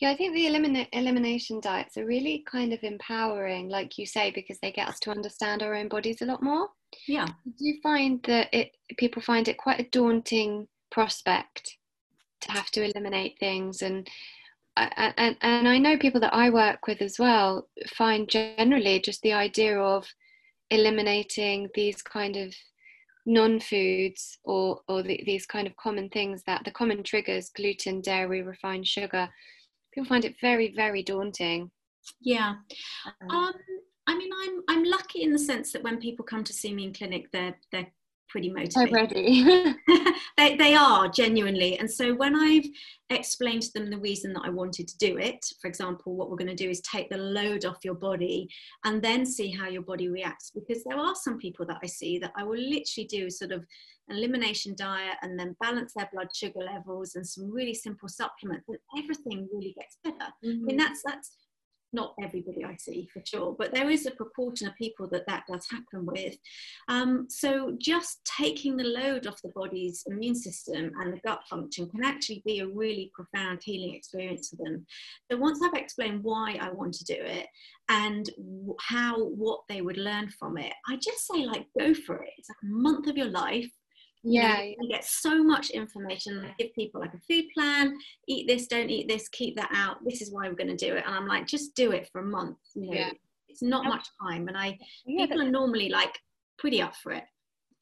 Yeah, I think the elimina- elimination diets are really kind of empowering, like you say, because they get us to understand our own bodies a lot more. Yeah. Do you find that it people find it quite a daunting prospect to have to eliminate things and and, and I know people that I work with as well find generally just the idea of eliminating these kind of non-foods or or the, these kind of common things that the common triggers gluten dairy refined sugar people find it very very daunting Yeah. Um, um, I mean, I'm I'm lucky in the sense that when people come to see me in clinic, they're they're pretty motivated. ready. [LAUGHS] [LAUGHS] they, they are genuinely. And so when I've explained to them the reason that I wanted to do it, for example, what we're going to do is take the load off your body and then see how your body reacts. Because there are some people that I see that I will literally do sort of an elimination diet and then balance their blood sugar levels and some really simple supplements and everything really gets better. Mm-hmm. I mean, mm-hmm. that's that's not everybody I see for sure, but there is a proportion of people that that does happen with. Um, so just taking the load off the body's immune system and the gut function can actually be a really profound healing experience for them. So once I've explained why I want to do it and how what they would learn from it, I just say like go for it. It's like a month of your life yeah you, know, you get so much information. I give people like a food plan eat this don't eat this keep that out. This is why we're going to do it. And i'm like just do it for a month you know. Yeah. it's not much time and i yeah, people are normally like pretty up for it.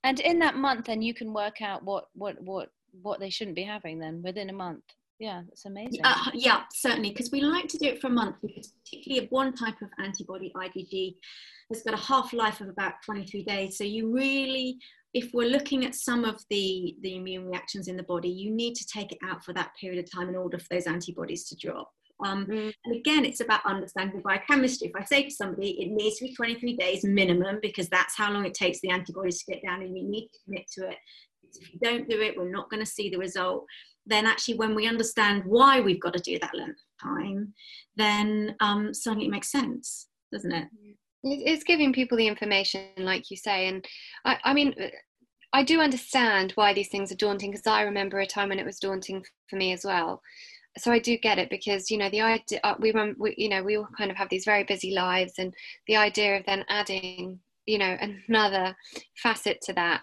And in that month then you can work out what what what what they shouldn't be having then within a month. Yeah it's amazing. Uh, yeah certainly because we like to do it for a month because particularly if one type of antibody igg has got a half life of about 23 days so you really if we're looking at some of the, the immune reactions in the body, you need to take it out for that period of time in order for those antibodies to drop. Um, mm. And again, it's about understanding biochemistry. If I say to somebody, it needs to be 23 days minimum because that's how long it takes the antibodies to get down, and you need to commit to it. If you don't do it, we're not going to see the result. Then, actually, when we understand why we've got to do that length of time, then um, suddenly it makes sense, doesn't it? It's giving people the information, like you say. And I, I mean, I do understand why these things are daunting because I remember a time when it was daunting for me as well. So I do get it because you know the idea uh, we, we you know we all kind of have these very busy lives and the idea of then adding you know [LAUGHS] another facet to that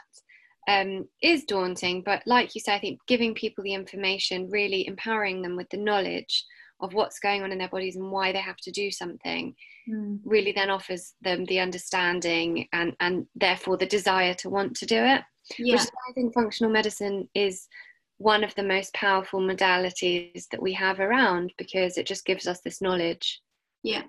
um, is daunting. But like you say, I think giving people the information, really empowering them with the knowledge of what's going on in their bodies and why they have to do something mm. really then offers them the understanding and and therefore the desire to want to do it yeah. which I think functional medicine is one of the most powerful modalities that we have around because it just gives us this knowledge. Yeah,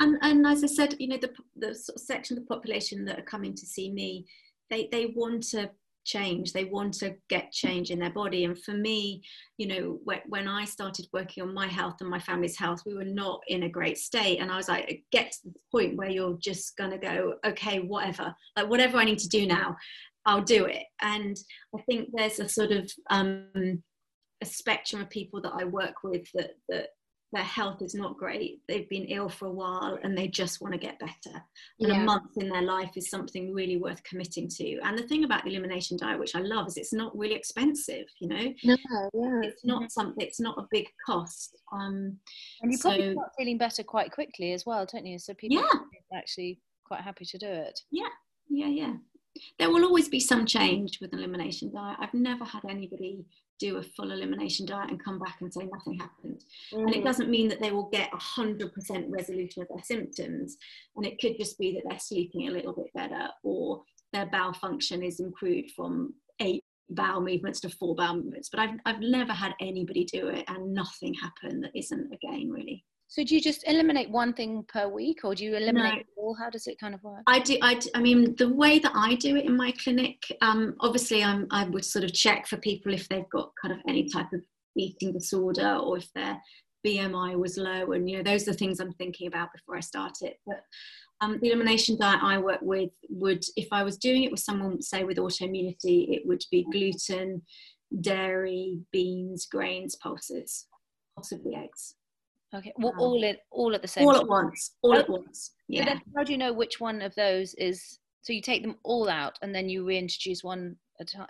and and as I said, you know, the the sort of section of the population that are coming to see me, they they want to change. They want to get change in their body. And for me you know when i started working on my health and my family's health we were not in a great state. And i was like get to the point where you're just going to go okay whatever. Like whatever i need to do now I'll do it. And I think there's a sort of um, a spectrum of people that I work with that that their health is not great. They've been ill for a while and they just want to get better. And yeah. a month in their life is something really worth committing to. And the thing about the elimination diet, which I love, is it's not really expensive. You know, no, yeah. it's not something. It's not a big cost. Um, and you probably start feeling better quite quickly as well, don't you? So people yeah. are actually quite happy to do it. Yeah, yeah, yeah there will always be some change with an elimination diet. I've never had anybody do a full elimination diet and come back and say nothing happened. Mm. And it mm. doesn't mean that they will get 100% resolution of their symptoms. And it could just be that they're sleeping a little bit better or their bowel function is improved from eight bowel movements to four bowel movements. But I've, I've never had anybody do it and nothing happen that isn't a gain really. So do you just eliminate one thing per week, or do you eliminate no. all? How does it kind of work? I do. I, I mean, the way that I do it in my clinic, um, obviously, I'm, I would sort of check for people if they've got kind of any type of eating disorder or if their BMI was low, and you know, those are the things I'm thinking about before I start it. But um, the elimination diet I work with would, if I was doing it with someone, say with autoimmunity, it would be gluten, dairy, beans, grains, pulses, possibly eggs. Okay. Well, um, all in all at the same. All time. at once. All at once. Yeah. how do you know which one of those is? So you take them all out and then you reintroduce one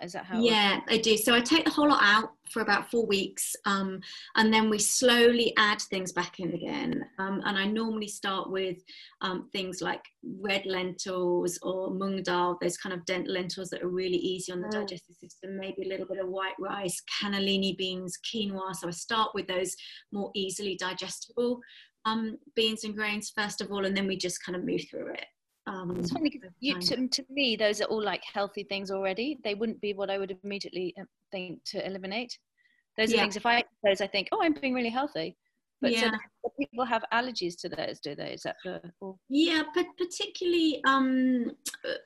is that how? Yeah, I do. So I take the whole lot out for about four weeks, um, and then we slowly add things back in again. Um, and I normally start with um, things like red lentils or mung dal, those kind of lentils that are really easy on the oh. digestive system. Maybe a little bit of white rice, cannellini beans, quinoa. So I start with those more easily digestible um, beans and grains first of all, and then we just kind of move through it. Um, it's funny because you, to, to, me, those are all like healthy things already. They wouldn't be what I would immediately uh, think to eliminate. Those yeah. are things. If I those, I think, oh, I'm being really healthy. But yeah. so people have allergies to those, do they? Is that the? Or? Yeah, but particularly, um,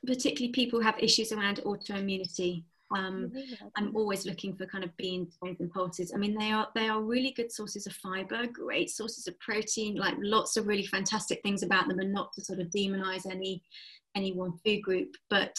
particularly people have issues around autoimmunity. Um, I'm always looking for kind of beans, grains, and pulses. I mean, they are they are really good sources of fiber, great sources of protein, like lots of really fantastic things about them, and not to sort of demonize any any one food group. But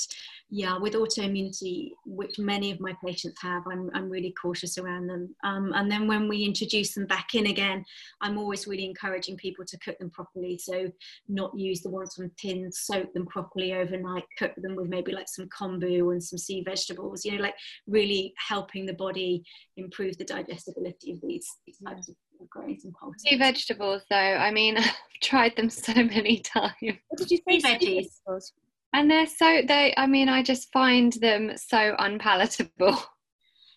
yeah, with autoimmunity, which many of my patients have, I'm, I'm really cautious around them. Um, and then when we introduce them back in again, I'm always really encouraging people to cook them properly. So not use the ones from tins, soak them properly overnight, cook them with maybe like some kombu and some sea vegetables, you know, like really helping the body improve the digestibility of these, types of grains and pulses. Sea vegetables, though, I mean, [LAUGHS] I've tried them so many [LAUGHS] times. What did you say? Veggies. And they're so they. I mean, I just find them so unpalatable. [LAUGHS]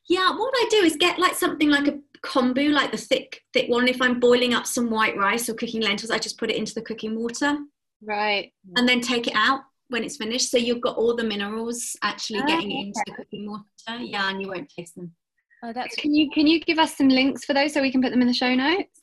Yeah, what I do is get like something like a kombu, like the thick, thick one. If I'm boiling up some white rice or cooking lentils, I just put it into the cooking water. Right. And then take it out when it's finished. So you've got all the minerals actually oh, getting okay. into the cooking water. Yeah, and you won't taste them. Oh, that's. Can you can you give us some links for those so we can put them in the show notes?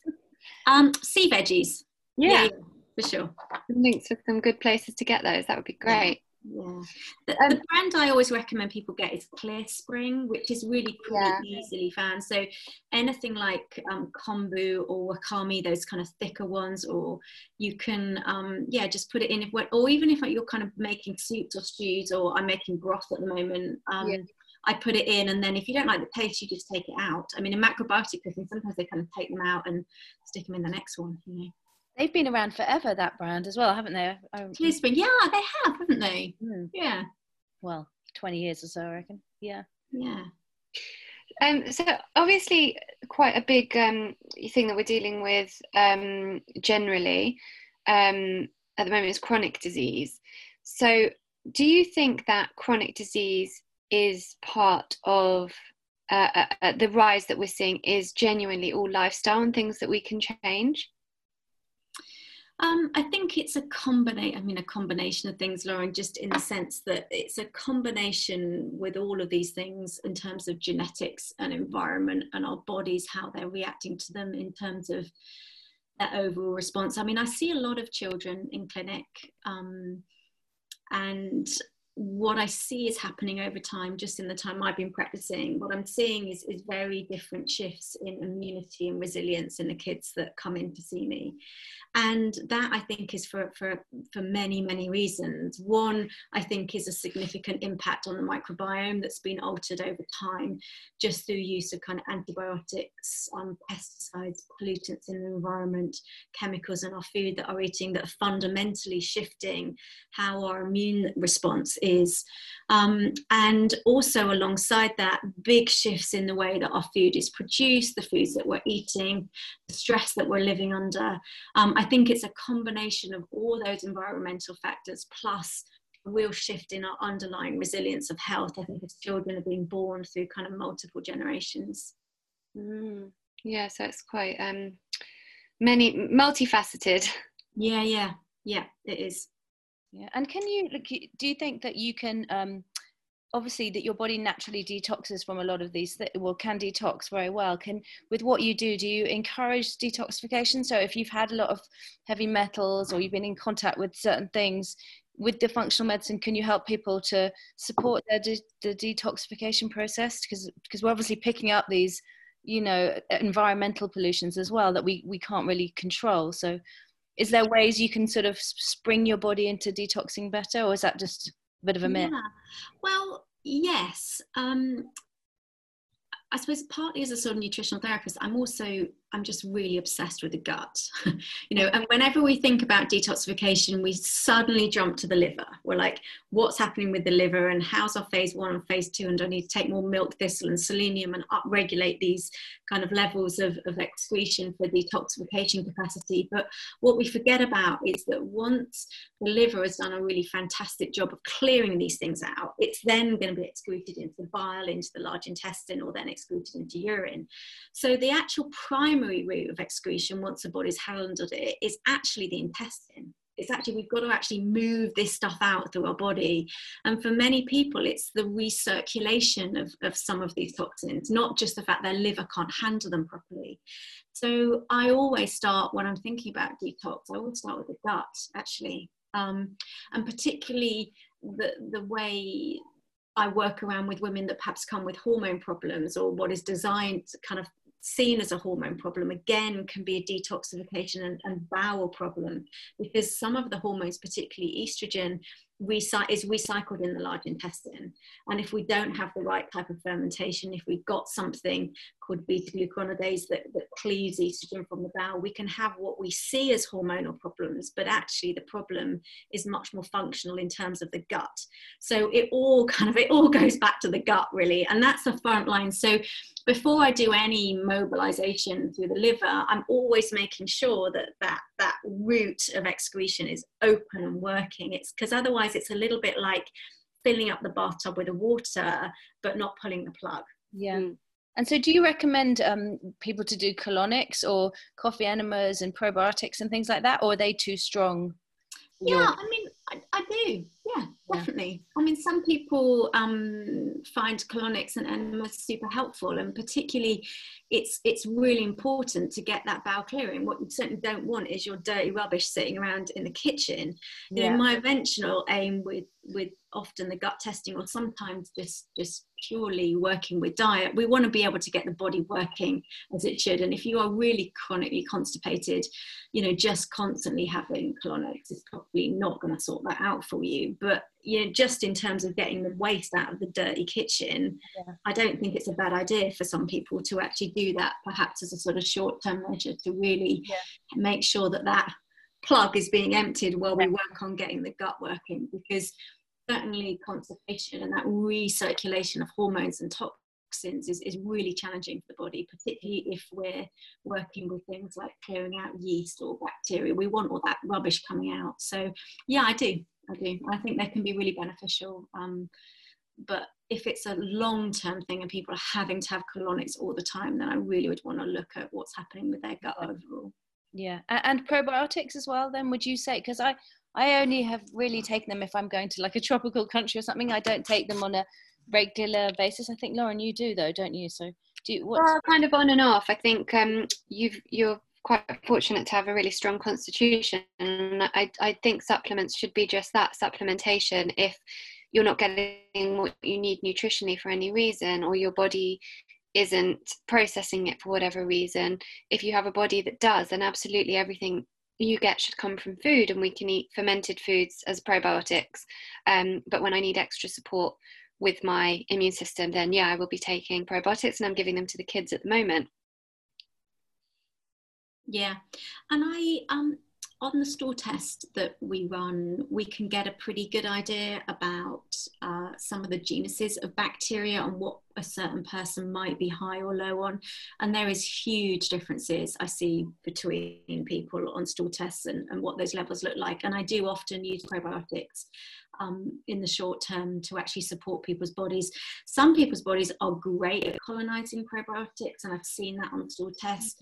Um, sea veggies. Yeah. yeah for sure. Links with some good places to get those. That would be great. Yeah. The, um, the, brand I always recommend people get is Clearspring, which is really pretty yeah. easily found. So anything like um, kombu or wakame, those kind of thicker ones, or you can, um, yeah, just put it in. If, or even if you're kind of making soups or stews, or I'm making broth at the moment. Um, yeah. I put it in, and then if you don't like the taste, you just take it out. I mean, in macrobiotic cooking, sometimes they kind of take them out and stick them in the next one. You know. They've been around forever, that brand as well, haven't they? Clearspring, yeah, they have, haven't they? Mm. Yeah. Well, 20 years or so, I reckon. Yeah. Yeah. Um, so obviously, quite a big um, thing that we're dealing with um, generally um, at the moment is chronic disease. So, do you think that chronic disease is part of uh, uh, uh the rise that we're seeing? Is genuinely all lifestyle and things that we can change? Um, I think it's a combination. I mean, a combination of things, Lauren. Just in the sense that it's a combination with all of these things in terms of genetics and environment and our bodies, how they're reacting to them in terms of their overall response. I mean, I see a lot of children in clinic, um, and what I see is happening over time, just in the time I've been practicing, what I'm seeing is, is very different shifts in immunity and resilience in the kids that come in to see me. And that i think is for, for for many many reasons. One i think is a significant impact on the microbiome that's been altered over time just through use of kind of antibiotics um, pesticides pollutants in the environment chemicals in our food that are eating that are fundamentally shifting how our immune response is um, and also alongside that big shifts in the way that our food is produced the foods that we're eating the stress that we're living under um, I think it's a combination of all those environmental factors plus a real shift in our underlying resilience of health. I think as children are being born through kind of multiple generations. Mm. Yeah, so it's quite um, many multifaceted. Yeah, yeah, yeah, it is. Yeah, and can you look? do you think that you can um, obviously that your body naturally detoxes from a lot of these th- well can detox very well. Can with what you do do you encourage detoxification? So if you've had a lot of heavy metals or you've been in contact with certain things with the functional medicine can you help people to support their de- the detoxification process? Because because we're obviously picking up these you know environmental pollutions as well that we we can't really control. So is there ways you can sort of spring your body into detoxing better or is that just a bit of a myth? Yeah. Well, yes. Um, I suppose partly as a sort of nutritional therapist, I'm also I'm just really obsessed with the gut. [LAUGHS] you know, and whenever we think about detoxification, we suddenly jump to the liver. We're like, what's happening with the liver and how's our phase one and phase two? And do I need to take more milk thistle and selenium and upregulate these kind of levels of, of excretion for detoxification capacity? But what we forget about is that once the liver has done a really fantastic job of clearing these things out, it's then going to be excreted into the bile, into the large intestine, or then excreted into urine. So the actual primary primary route of excretion once the body's handled it is actually the intestine. it's actually we've got to actually move this stuff out through our body. And for many people it's the recirculation of, of some of these toxins not just the fact their liver can't handle them properly. So i always start when i'm thinking about detox i always start with the gut actually. Um, and particularly the the way I work around with women that perhaps come with hormone problems or what is designed to kind of seen as a hormone problem again can be a detoxification and, and, bowel problem because some of the hormones particularly estrogen is recycled in the large intestine. And if we don't have the right type of fermentation, if we've got something called beta glucuronidase that, that cleaves estrogen from the bowel, we can have what we see as hormonal problems, but actually the problem is much more functional in terms of the gut. So it all [LAUGHS] kind of, it all goes back to the gut really. And that's the front line. So before I do any mobilization through the liver, I'm always making sure that that, that route of excretion is open and working. It's because otherwise it's a little bit like filling up the bathtub with the water, but not pulling the plug. Yeah. Mm. And so, do you recommend um, people to do colonics or coffee enemas and probiotics and things like that, or are they too strong? Yeah, I mean, I, I do. Yeah, definitely. Yeah. I mean, some people um, find colonics and enemas super helpful, and particularly, it's it's really important to get that bowel clearing. What you certainly don't want is your dirty rubbish sitting around in the kitchen. Yeah. You know, my eventual aim with with often the gut testing, or sometimes just just purely working with diet, we want to be able to get the body working as it should. And if you are really chronically constipated, you know, just constantly having colonics is probably not going to sort that out for you. But you know, just in terms of getting the waste out of the dirty kitchen, yeah. I don't think it's a bad idea for some people to actually do that, perhaps as a sort of short-term measure to really yeah. make sure that that plug is being emptied while we work on getting the gut working because certainly constipation and that recirculation of hormones and toxins is, is really challenging for the body, particularly if we're working with things like clearing out yeast or bacteria. We want all that rubbish coming out. So, yeah, I do. I do. I think they can be really beneficial. Um, but if it's a long term thing and people are having to have colonics all the time, then I really would want to look at what's happening with their gut overall. Yeah, and probiotics as well. Then would you say? Because I I only have really taken them if I'm going to like a [LAUGHS] tropical country or something. I don't take them on a regular basis. I think Lauren, you do though, don't you? So do you, what? Well, kind of on and off. I think um, you've you're quite fortunate to have a really strong constitution, and I I think supplements should be just that supplementation. If you're not getting what you need nutritionally for any reason, or your body isn't processing it for whatever reason, if you have a body that does, then absolutely everything you get should come from food and we can eat fermented foods as probiotics. Um, but when i need extra support with my immune system then yeah i will be taking probiotics and i'm giving them to the kids at the moment. Yeah. And i um on the stool test that we run, we can get a pretty good idea about uh, some of the genuses of bacteria and what a certain person might be high or low on. And there is huge differences I see between people on stool tests and, and what those levels look like. And I do often use probiotics um, in the short term to actually support people's bodies. Some people's bodies are great at colonizing probiotics, and I've seen that on stool tests.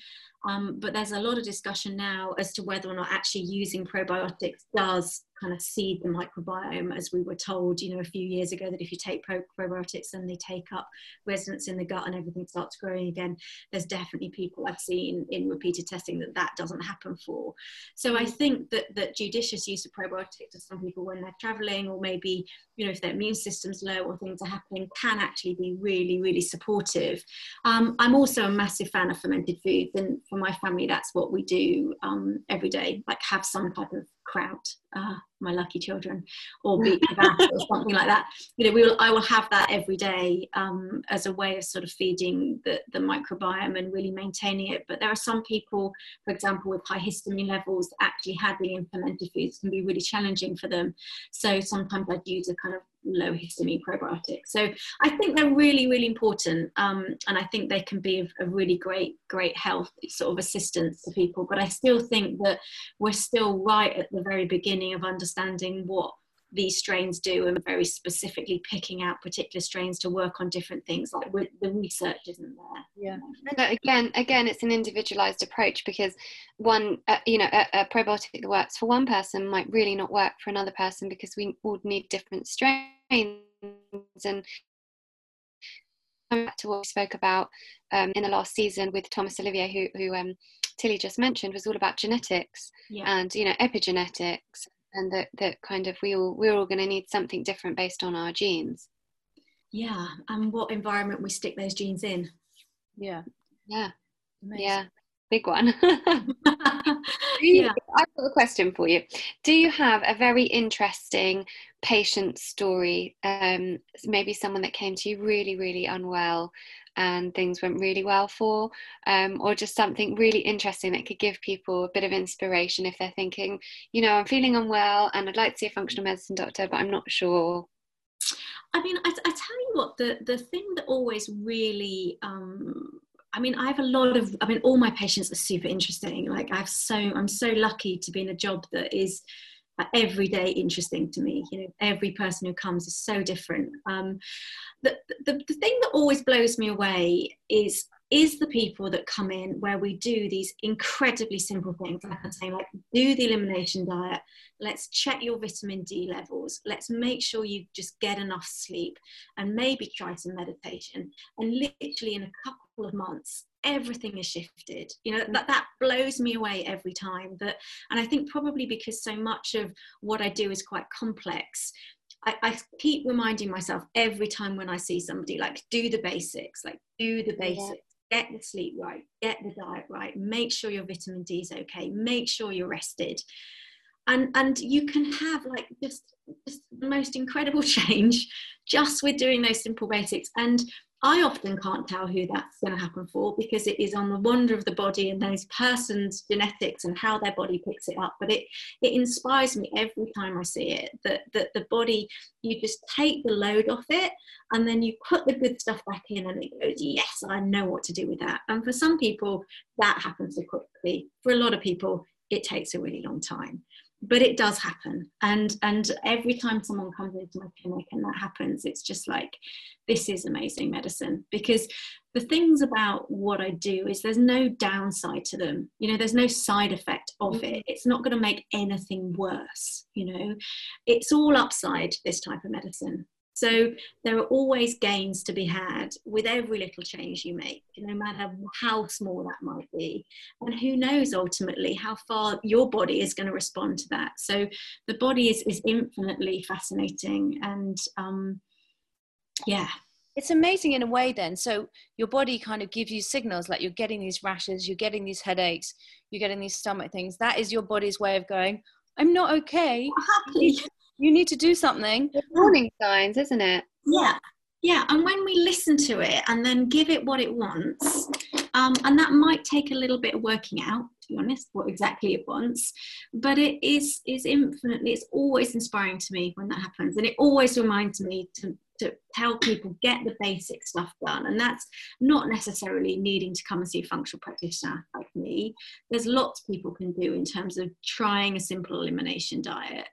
Um, but there's a lot of discussion now as to whether or not actually using probiotics does kind of seed the microbiome, as we were told, you know, a few years ago, that if you take probiotics and they take up residence in the gut and everything starts growing again, there's definitely people I've seen in repeated testing that that doesn't happen for. So I mm. think that that judicious use of probiotics for some people when they're traveling or maybe, you know, if their immune system's low or things are happening, can actually be really, really supportive. Um, I'm also a massive fan of fermented foods, and for my family, that's what we do um, every day, like have some type of kraut, uh, my lucky children, or beet [LAUGHS] or something like that. You know, we will, I will have that every day um, as a way of sort of feeding the, the microbiome and really maintaining it. But there are some people, for example, with high histamine levels, actually having the fermented foods can be really challenging for them. So sometimes I'd use a kind of low histamine probiotic So I think they're really, really important. Um, and I think they can be a really great, great health sort of assistance to people. But I still think that we're still right at the very beginning of understanding what these strains do and very specifically picking out particular strains to work on different things like the research isn't there. Yeah. But again again it's an individualized approach because one uh, you know a, a, probiotic that works for one person might really not work for another person because we all need different strains. And back to what we spoke about um, in the last season with Thomas Olivier, who, who um, Tilly just mentioned, was all about genetics yeah. and you know epigenetics, and that that kind of we all we're all going to need something different based on our genes. Yeah, and what environment we stick those genes in. Yeah, yeah, Amazing. yeah, big one. [LAUGHS] [LAUGHS] you, yeah. I've got a question for you. Do you have a very interesting patient story? Um, maybe someone that came to you really, really unwell and things went really well for, um, or just something really interesting that could give people a bit of inspiration if they're thinking, you know, I'm feeling unwell and I'd like to see a functional medicine doctor, but I'm not sure. I mean, I, I tell you what, the, the thing that always really um, I mean, I have a lot of, I mean, all my patients are super interesting. Like I've so, I'm so lucky to be in a job that is every day interesting to me. You know, every person who comes is so different. Um, the, the, the thing that always blows me away is is the people that come in where we do these incredibly simple things like i'm saying like do the elimination diet. Let's check your vitamin d levels. Let's make sure you just get enough sleep and maybe try some meditation. And literally in a couple of months everything is shifted. You know that that blows me away every time but and i think probably because so much of what i do is quite complex I, I, keep reminding myself every time when I see somebody, like, do the basics, like, do the basics, get the sleep right, get the diet right, make sure your vitamin D is okay, make sure you're rested. And, and you can have like just, just the most incredible [LAUGHS] change just with doing those simple basics. And I often can't tell who that's going to happen for because it is on the wonder of the body and those person's genetics and how their body picks it up. But it it inspires me every time I see it that that the body you just take the load off it and then you put the good stuff back in and it goes yes I know what to do with that. And for some people that happens quickly. For a lot of people it takes a really long time but it does happen and and every time someone comes into my clinic and that happens it's just like this is amazing medicine because the things about what I do is there's no downside to them. You know, there's no side effect of it. Mm-hmm. It's not going to make anything worse. You know, it's all upside, this type of medicine. So there are always gains to be had with every little change you make, no matter how small that might be. And who knows ultimately how far your body is going to respond to that. So the body is, is infinitely fascinating. And um, yeah. It's amazing in a way, then. So your body kind of gives you signals like you're getting these rashes, you're getting these headaches, you're getting these stomach things. That is your body's way of going, I'm not okay. Happy you need to do something. warning signs, isn't it? Yeah. Yeah. And when we listen to it and then give it what it wants, um, and that might take a little bit of working out, to be honest, what exactly it wants. But it is is infinitely, it's always inspiring to me when that happens. And it always reminds me to to tell people get the basic stuff done and that's not necessarily needing to come and see a functional practitioner like me there's lots people can do in terms of trying a simple elimination diet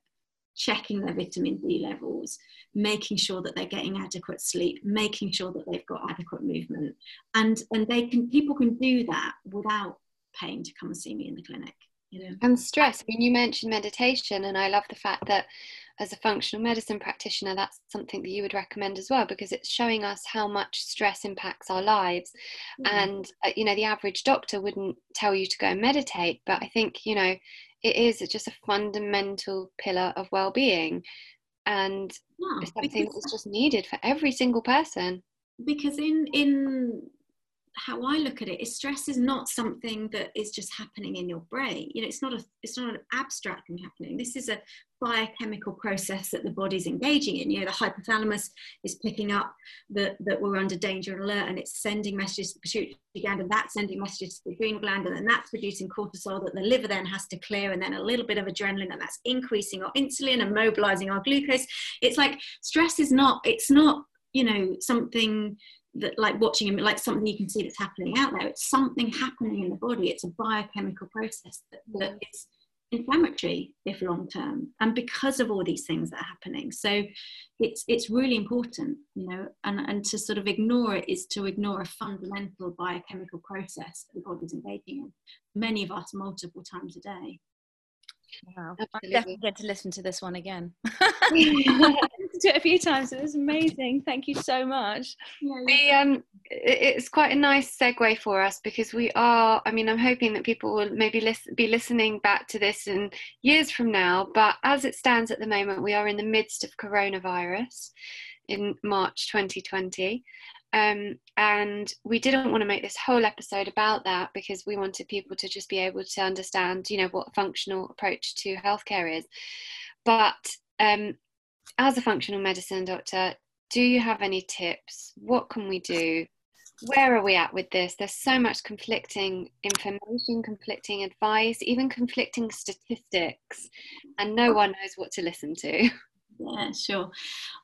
checking their vitamin D levels, making sure that they're getting adequate sleep, making sure that they've got adequate movement. And, and they can, people can do that without paying to come and see me in the clinic. You know? And stress. I mean, you mentioned meditation, and I love the fact that as a functional medicine practitioner, that's something that you would recommend as well because it's showing us how much stress impacts our lives. Mm. And, uh, you know, the average doctor wouldn't tell you to go and meditate, but I think, you know, it is just a fundamental pillar of well-being. And yeah, something that's just needed for every single person. Because in in how I look at it is stress is not something that is just happening in your brain. You know, it's not a it's not an abstract thing happening. This is a biochemical process that the body's engaging in. You know, the hypothalamus is picking up that that we're under danger and alert, and it's sending messages to the pituitary gland, and that's sending messages to the adrenal gland, and then that's producing cortisol that the liver then has to clear, and then a little bit of adrenaline, and that's increasing our insulin and mobilizing our glucose. It's like stress is not. It's not you know something that like watching him, like something you can see that's happening out there. It's something happening in the body. It's a biochemical process that, that mm. is inflammatory if long term and because of all these things that are happening. So it's it's really important you know and and to sort of ignore it is to ignore a fundamental biochemical process that the body's engaging in. Many of us multiple times a day Wow, I definitely get to listen to this one again. [LAUGHS] [LAUGHS] listened to it a few times. It was amazing. Thank you so much. The, um, it's quite a nice segue for us because we are. I mean, I'm hoping that people will maybe listen, be listening back to this in years from now. But as it stands at the moment, we are in the midst of coronavirus in March 2020. Um, and we didn't want to make this whole episode about that because we wanted people to just be able to understand, you know, what a functional approach to healthcare is. But um, as a functional medicine doctor, do you have any tips? What can we do? Where are we at with this? There's so much conflicting information, conflicting advice, even conflicting statistics, and no one knows what to listen to. Yeah, sure.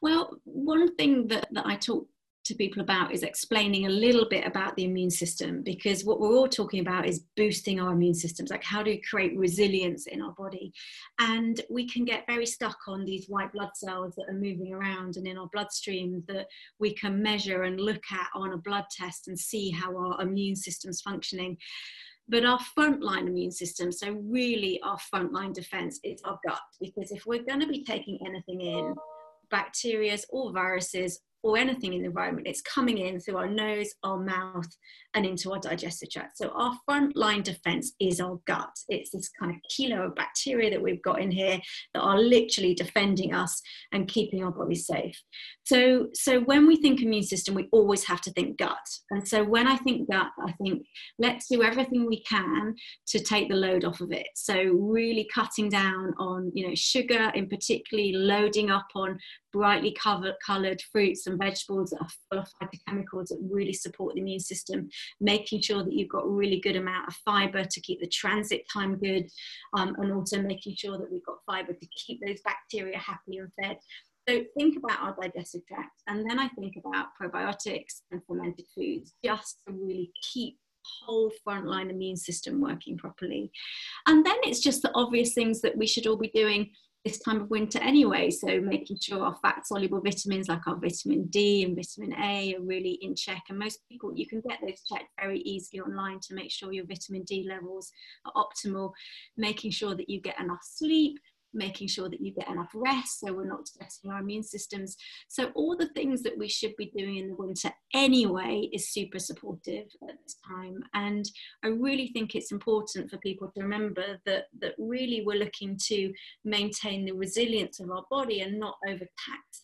Well, one thing that, that I talk to people about is explaining a little bit about the immune system because what we're all talking about is boosting our immune systems like how do we create resilience in our body and we can get very stuck on these white blood cells that are moving around and in our bloodstream that we can measure and look at on a blood test and see how our immune system's functioning but our frontline immune system, so really our frontline defense, is our gut. Because if we're going to be taking anything in, bacteria or viruses or anything in the environment, it's coming in through our nose, our mouth, and into our digestive tract. So our front line defense is our gut. It's this kind of kilo of bacteria that we've got in here that are literally defending us and keeping our body safe. So, so when we think immune system, we always have to think gut. And so when I think gut, I think let's do everything we can to take the load off of it. So really cutting down on, you know, sugar in particularly loading up on brightly covered, coloured fruits and vegetables that are full of phytochemicals that really support the immune system, making sure that you've got a really good amount of fibre to keep the transit time good, um, and also making sure that we've got fibre to keep those bacteria happy and fed. So think about our digestive tract, and then I think about probiotics and fermented foods, just to really keep whole frontline immune system working properly. And then it's just the obvious things that we should all be doing this time of winter anyway. So making sure our fat soluble vitamins like our vitamin D and vitamin A are really in check. And most people, you can get those checked very easily online to make sure your vitamin D levels are optimal, making sure that you get enough sleep, making sure that you get enough rest so we're not stressing our immune systems. So, all the things that we should be doing in the winter anyway is super supportive at this time. And I really think it's important for people to remember that, that really we're looking to maintain the resilience of our body and not overtax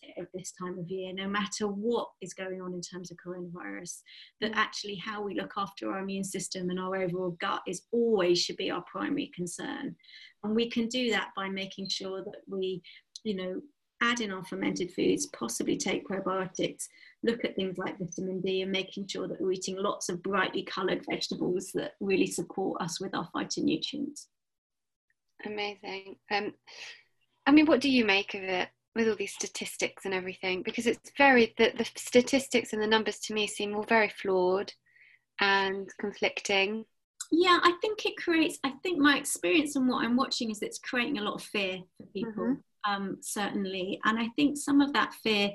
it at this time of year, no matter what is going on in terms of coronavirus. That mm. actually, how we look after our immune system and our overall gut is always should be our primary concern. And we can do that by making sure that we, you know, add in our fermented foods, possibly take probiotics, look at things like vitamin D, and making sure that we're eating lots of brightly coloured vegetables that really support us with our phytonutrients. Amazing. Um, I mean, what do you make of it with all these statistics and everything? Because it's very, the, the statistics and the numbers to me seem all very flawed and conflicting yeah i think it creates i think my experience and what i'm watching is it's creating a lot of fear for people mm-hmm. um, certainly and i think some of that fear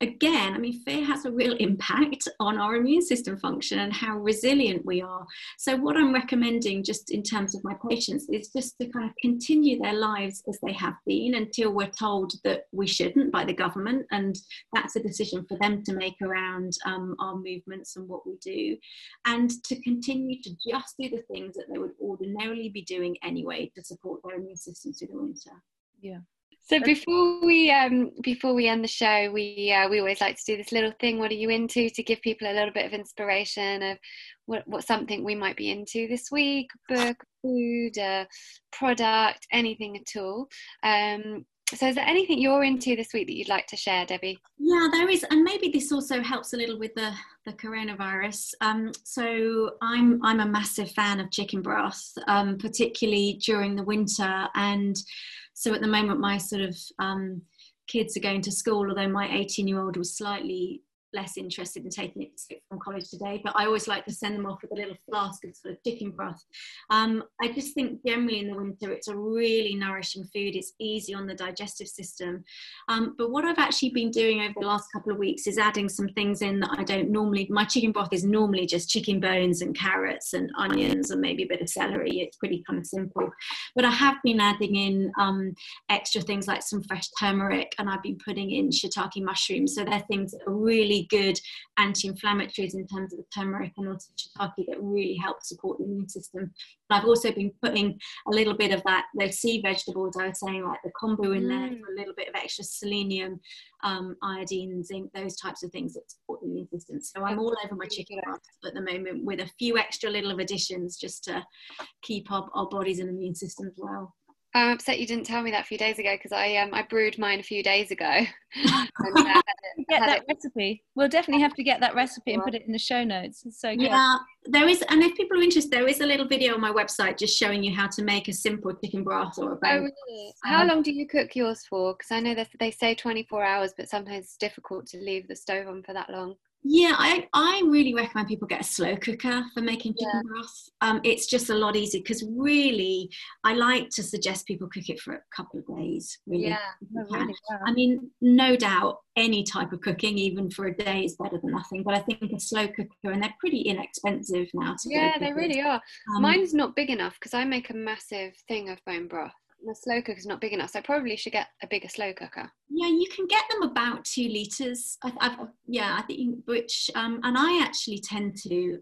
again, I mean, fear has a real impact on our immune system function and how resilient we are. So, what I'm recommending, just in terms of my patients, is just to kind of continue their lives as they have been until we're told that we shouldn't by the government. And that's a decision for them to make around um, our movements and what we do. And to continue to just do the things that they would ordinarily be doing anyway to support their immune system through the winter. Yeah. So before we um, before we end the show, we uh, we always like to do this little thing. What are you into? To give people a little bit of inspiration of what what something we might be into this week, book, food, uh, product, anything at all. Um, so, is there anything you're into this week that you'd like to share, Debbie? Yeah, there is, and maybe this also helps a little with the the coronavirus. Um, so, I'm I'm a massive fan of chicken broth, um, particularly during the winter and so at the moment, my sort of um, kids are going to school, although my 18 year old was slightly less interested in taking it from college today, but I always like to send them off with a little flask of sort of chicken broth. Um, I just think generally in the winter it's a really nourishing food. It's easy on the digestive system. Um, but what I've actually been doing over the last couple of weeks is adding some things in that I don't normally. My chicken broth is normally just chicken bones and carrots and onions and maybe a bit of celery. It's pretty kind of simple. But I have been adding in um, extra things like some fresh turmeric and I've been putting in shiitake mushrooms. So they're things that are really good anti-inflammatories in terms of the turmeric and also shiitake that really help support the immune system. And I've also been putting a little bit of that, those sea vegetables I was saying, like the kombu in mm. there for a little bit of extra selenium, um, iodine, zinc, those types of things that support the immune system. So I'm all over my chicken broth at the moment with a few extra little additions just to keep our, our bodies and immune systems well. I'm upset you didn't tell me that a few days ago because I um I brewed mine a few days ago. [LAUGHS] and, uh, [LAUGHS] get that it. recipe. We'll definitely have to get that recipe and put it in the show notes. It's so good. Yeah, there is, and if people are interested, there is a little video on my website just showing you how to make a simple chicken broth or a bone. Oh, really? How um, long do you cook yours for? Because I know that they say 24 hours, but sometimes it's difficult to leave the stove on for that long. Yeah, I, I really recommend people get a slow cooker for making chicken yeah. broth. Um, it's just a lot easier because really, I like to suggest people cook it for a couple of days. Really, yeah, really I mean, no doubt any type of cooking, even for a day, is better than nothing. But I think a slow cooker, and they're pretty inexpensive now. yeah, they really are. Um, Mine's not big enough because I make a massive thing of bone broth the slow cooker is not big enough, so I probably should get a bigger slow cooker. Yeah, you can get them about two liters. I, I've, yeah, I think which, um, and I actually tend to.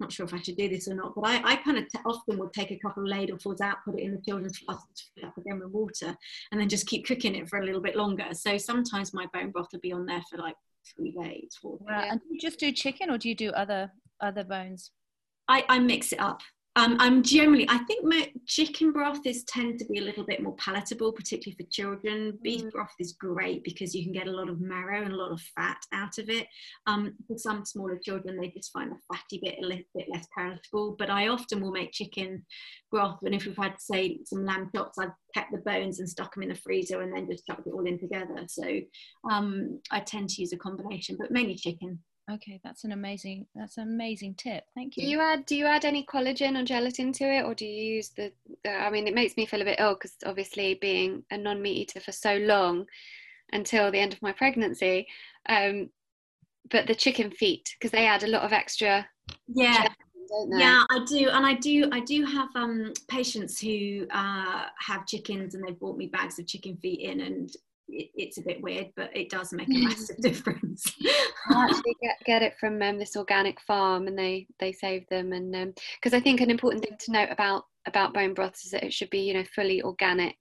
I'm not sure if I should do this or not, but I, I kind of t- often would take a couple of ladlefuls out, put it in the children's flask, fill it up again with water, and then just keep cooking it for a little bit longer. So sometimes my bone broth will be on there for like three days, four days. And do you just do chicken, or do you do other other bones? I, I mix it up. Um, I'm generally, I think my chicken broth is tend to be a little bit more palatable, particularly for children. Beef mm. broth is great because you can get a lot of marrow and a lot of fat out of it. Um, for some smaller children, they just find the fatty bit a little bit less palatable. But I often will make chicken broth, and if we've had, say, some lamb chops, I've kept the bones and stuck them in the freezer and then just chucked it all in together. So um, I tend to use a combination, but mainly chicken. Okay, that's an amazing that's an amazing tip. Thank you. Do you add do you add any collagen or gelatin to it, or do you use the? the I mean, it makes me feel a bit ill because obviously being a non-meat eater for so long, until the end of my pregnancy, um, but the chicken feet because they add a lot of extra. Yeah. yeah i do and i do i do have um patients who uh have chickens and they've brought me bags of chicken feet in and it, it's a bit weird, but it does make a massive [LAUGHS] difference. I actually get, get it from um, this organic farm, and they they save them, and because um, I think an important thing to note about about bone broth is that it should be you know fully organic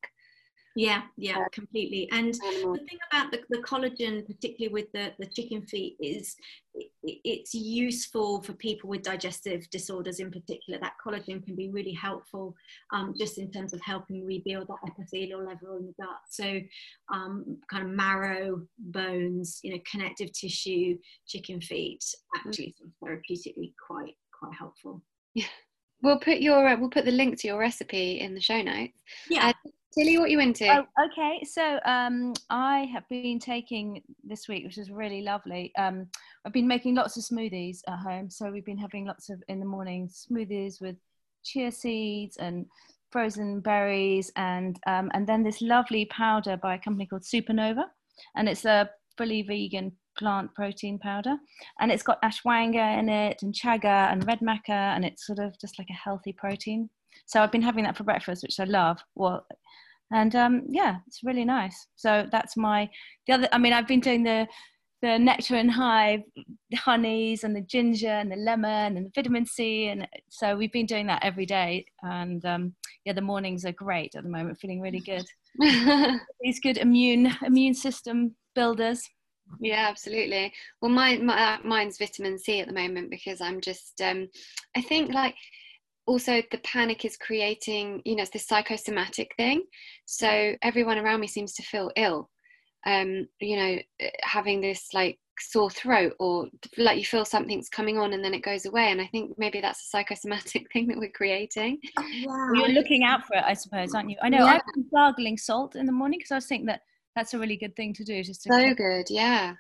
yeah, yeah, completely. And the thing about the, the collagen, particularly with the, the chicken feet, is it, it's useful for people with digestive disorders in particular. That collagen can be really helpful um, just in terms of helping rebuild that epithelial level in the gut. So, um, kind of marrow, bones, you know, connective tissue, chicken feet, actually sort of therapeutically quite quite helpful. Yeah. We'll put your uh, we'll put the link to your recipe in the show notes. Yeah. Uh, Tilly, what you into? Oh, okay. So um, I have been taking this week, which is really lovely. Um, I've been making lots of smoothies at home. So we've been having lots of in the morning smoothies with chia seeds and frozen berries, and um, and then this lovely powder by a company called Supernova, and it's a fully vegan plant protein powder, and it's got ashwagandha in it and chaga and red maca, and it's sort of just like a healthy protein. So I've been having that for breakfast, which I love. Well, and um, yeah, it's really nice. So that's my the other. I mean, I've been doing the the nectar and hive honeys and the ginger and the lemon and the vitamin C, and so we've been doing that every day. And um, yeah, the mornings are great at the moment. Feeling really good. [LAUGHS] These good immune immune system builders. Yeah, absolutely. Well, my, my mine's vitamin C at the moment because I'm just um, I think like also the panic is creating you know it's this psychosomatic thing. So everyone around me seems to feel ill. Um you know having this like sore throat or like you feel something's coming on and then it goes away. And i think maybe that's a psychosomatic [LAUGHS] thing that we're creating. Wow. you're looking out for it i suppose aren't you? I know yeah. i've been gargling salt in the morning because i was thinking that that's a really good thing to do just to so good yeah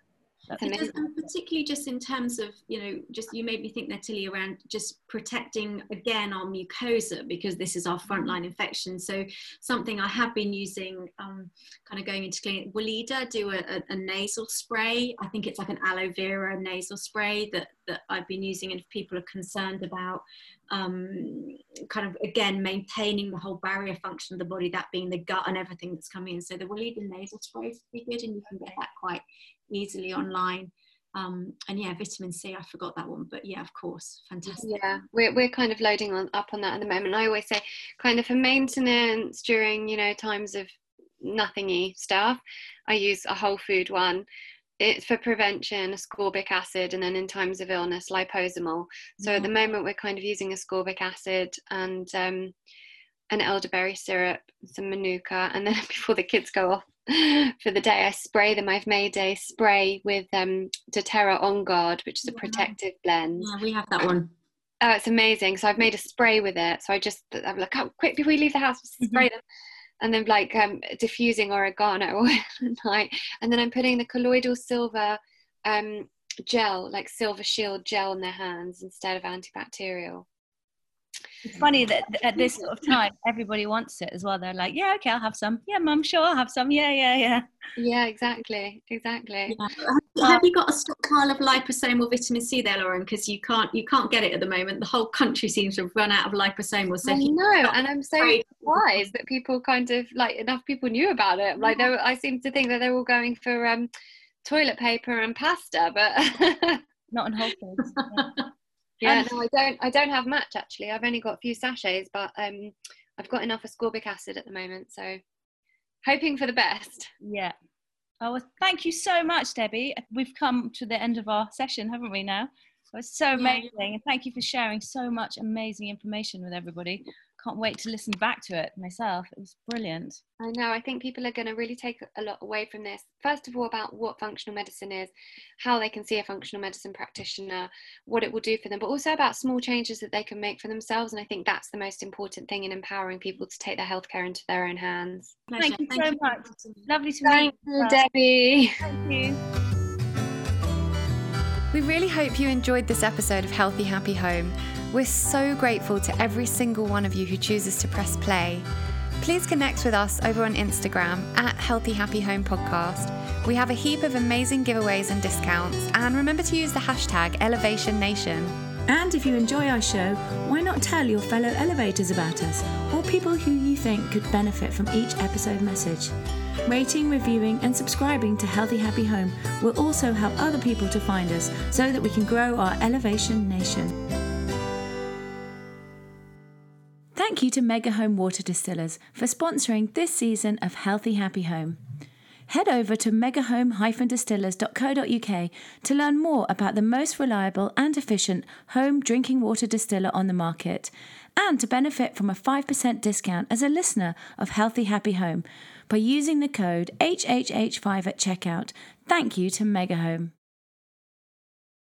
And particularly just in terms of, you know, just you made me think there, Tilly, around just protecting again our mucosa because this is our mm-hmm. frontline infection. So something I have been using, um, kind of going into clinic, Weleda do a, a, a, nasal spray. I think it's like an aloe vera nasal spray that that I've been using, and if people are concerned about um, kind of again maintaining the whole barrier function of the body, that being the gut and everything that's coming in. So the Weleda nasal spray is pretty good, and you can get that quite easily online. Um, and yeah, vitamin C, I forgot that one, but yeah, of course, fantastic. Yeah, we're, we're kind of loading on up on that at the moment. I always say, kind of for maintenance during you know times of nothingy stuff, I use a whole food one. It's for prevention, ascorbic acid, and then in times of illness, liposomal. So at the moment, we're kind of using ascorbic acid and um, an elderberry syrup, some manuka, and then [LAUGHS] before the kids go off [LAUGHS] for the day, I spray them. I've made a spray with um, doTERRA On Guard, which is a protective blend. Yeah, we have that one. Oh, it's amazing. So I've made a spray with it. So I just, I'm like, oh, quick before we leave the house, spray mm-hmm. them. And then like um, diffusing oregano [LAUGHS] oil at night. And then I'm putting the colloidal silver um, gel, like silver shield gel in their hands instead of antibacterial. It's funny that at this sort of time, everybody wants it as well. They're like, yeah, okay, I'll have some. Yeah, mum, sure, I'll have some. Yeah, yeah, yeah. Yeah, exactly, exactly. Yeah. Have you got a stockpile of liposomal vitamin C there, Lauren? Because you can't, you can't get it at the moment. The whole country seems to have run out of liposomal. So I know, and I'm so surprised that people kind of like enough people knew about it. Like, were, I seem to think that they're all going for um, toilet paper and pasta, but not on Whole Foods. [LAUGHS] Yeah. Yeah, no, I don't. I don't have much actually. I've only got a few sachets, but um, I've got enough ascorbic acid at the moment, so hoping for the best. Yeah. Oh, well, thank you so much, Debbie. We've come to the end of our session, haven't we? Now, it was so amazing, yeah. and thank you for sharing so much amazing information with everybody can't wait to listen back to it myself. It was brilliant. I know. I think people are going to really take a lot away from this. First of all, about what functional medicine is, how they can see a functional medicine practitioner, what it will do for them, but also about small changes that they can make for themselves. And I think that's the most important thing in empowering people to take their healthcare into their own hands. Pleasure. Thank you Thank so you. much. Lovely to Thank meet you, Debbie. Thank you. We really hope you enjoyed this episode of Healthy Happy Home. We're so grateful to every single one of you who chooses to press play. Please connect with us over on Instagram at Healthy Happy Home Podcast. We have a heap of amazing giveaways and discounts, and remember to use the hashtag Elevation Nation. And if you enjoy our show, why not tell your fellow elevators about us or people who you think could benefit from each episode message? Rating, reviewing, and subscribing to Healthy Happy Home will also help other people to find us so that we can grow our Elevation Nation. Thank you to Mega Home Water Distillers for sponsoring this season of Healthy Happy Home. Head over to megahome-distillers.co.uk to learn more about the most reliable and efficient home drinking water distiller on the market and to benefit from a 5% discount as a listener of Healthy Happy Home by using the code HHH5 at checkout. Thank you to Megahome.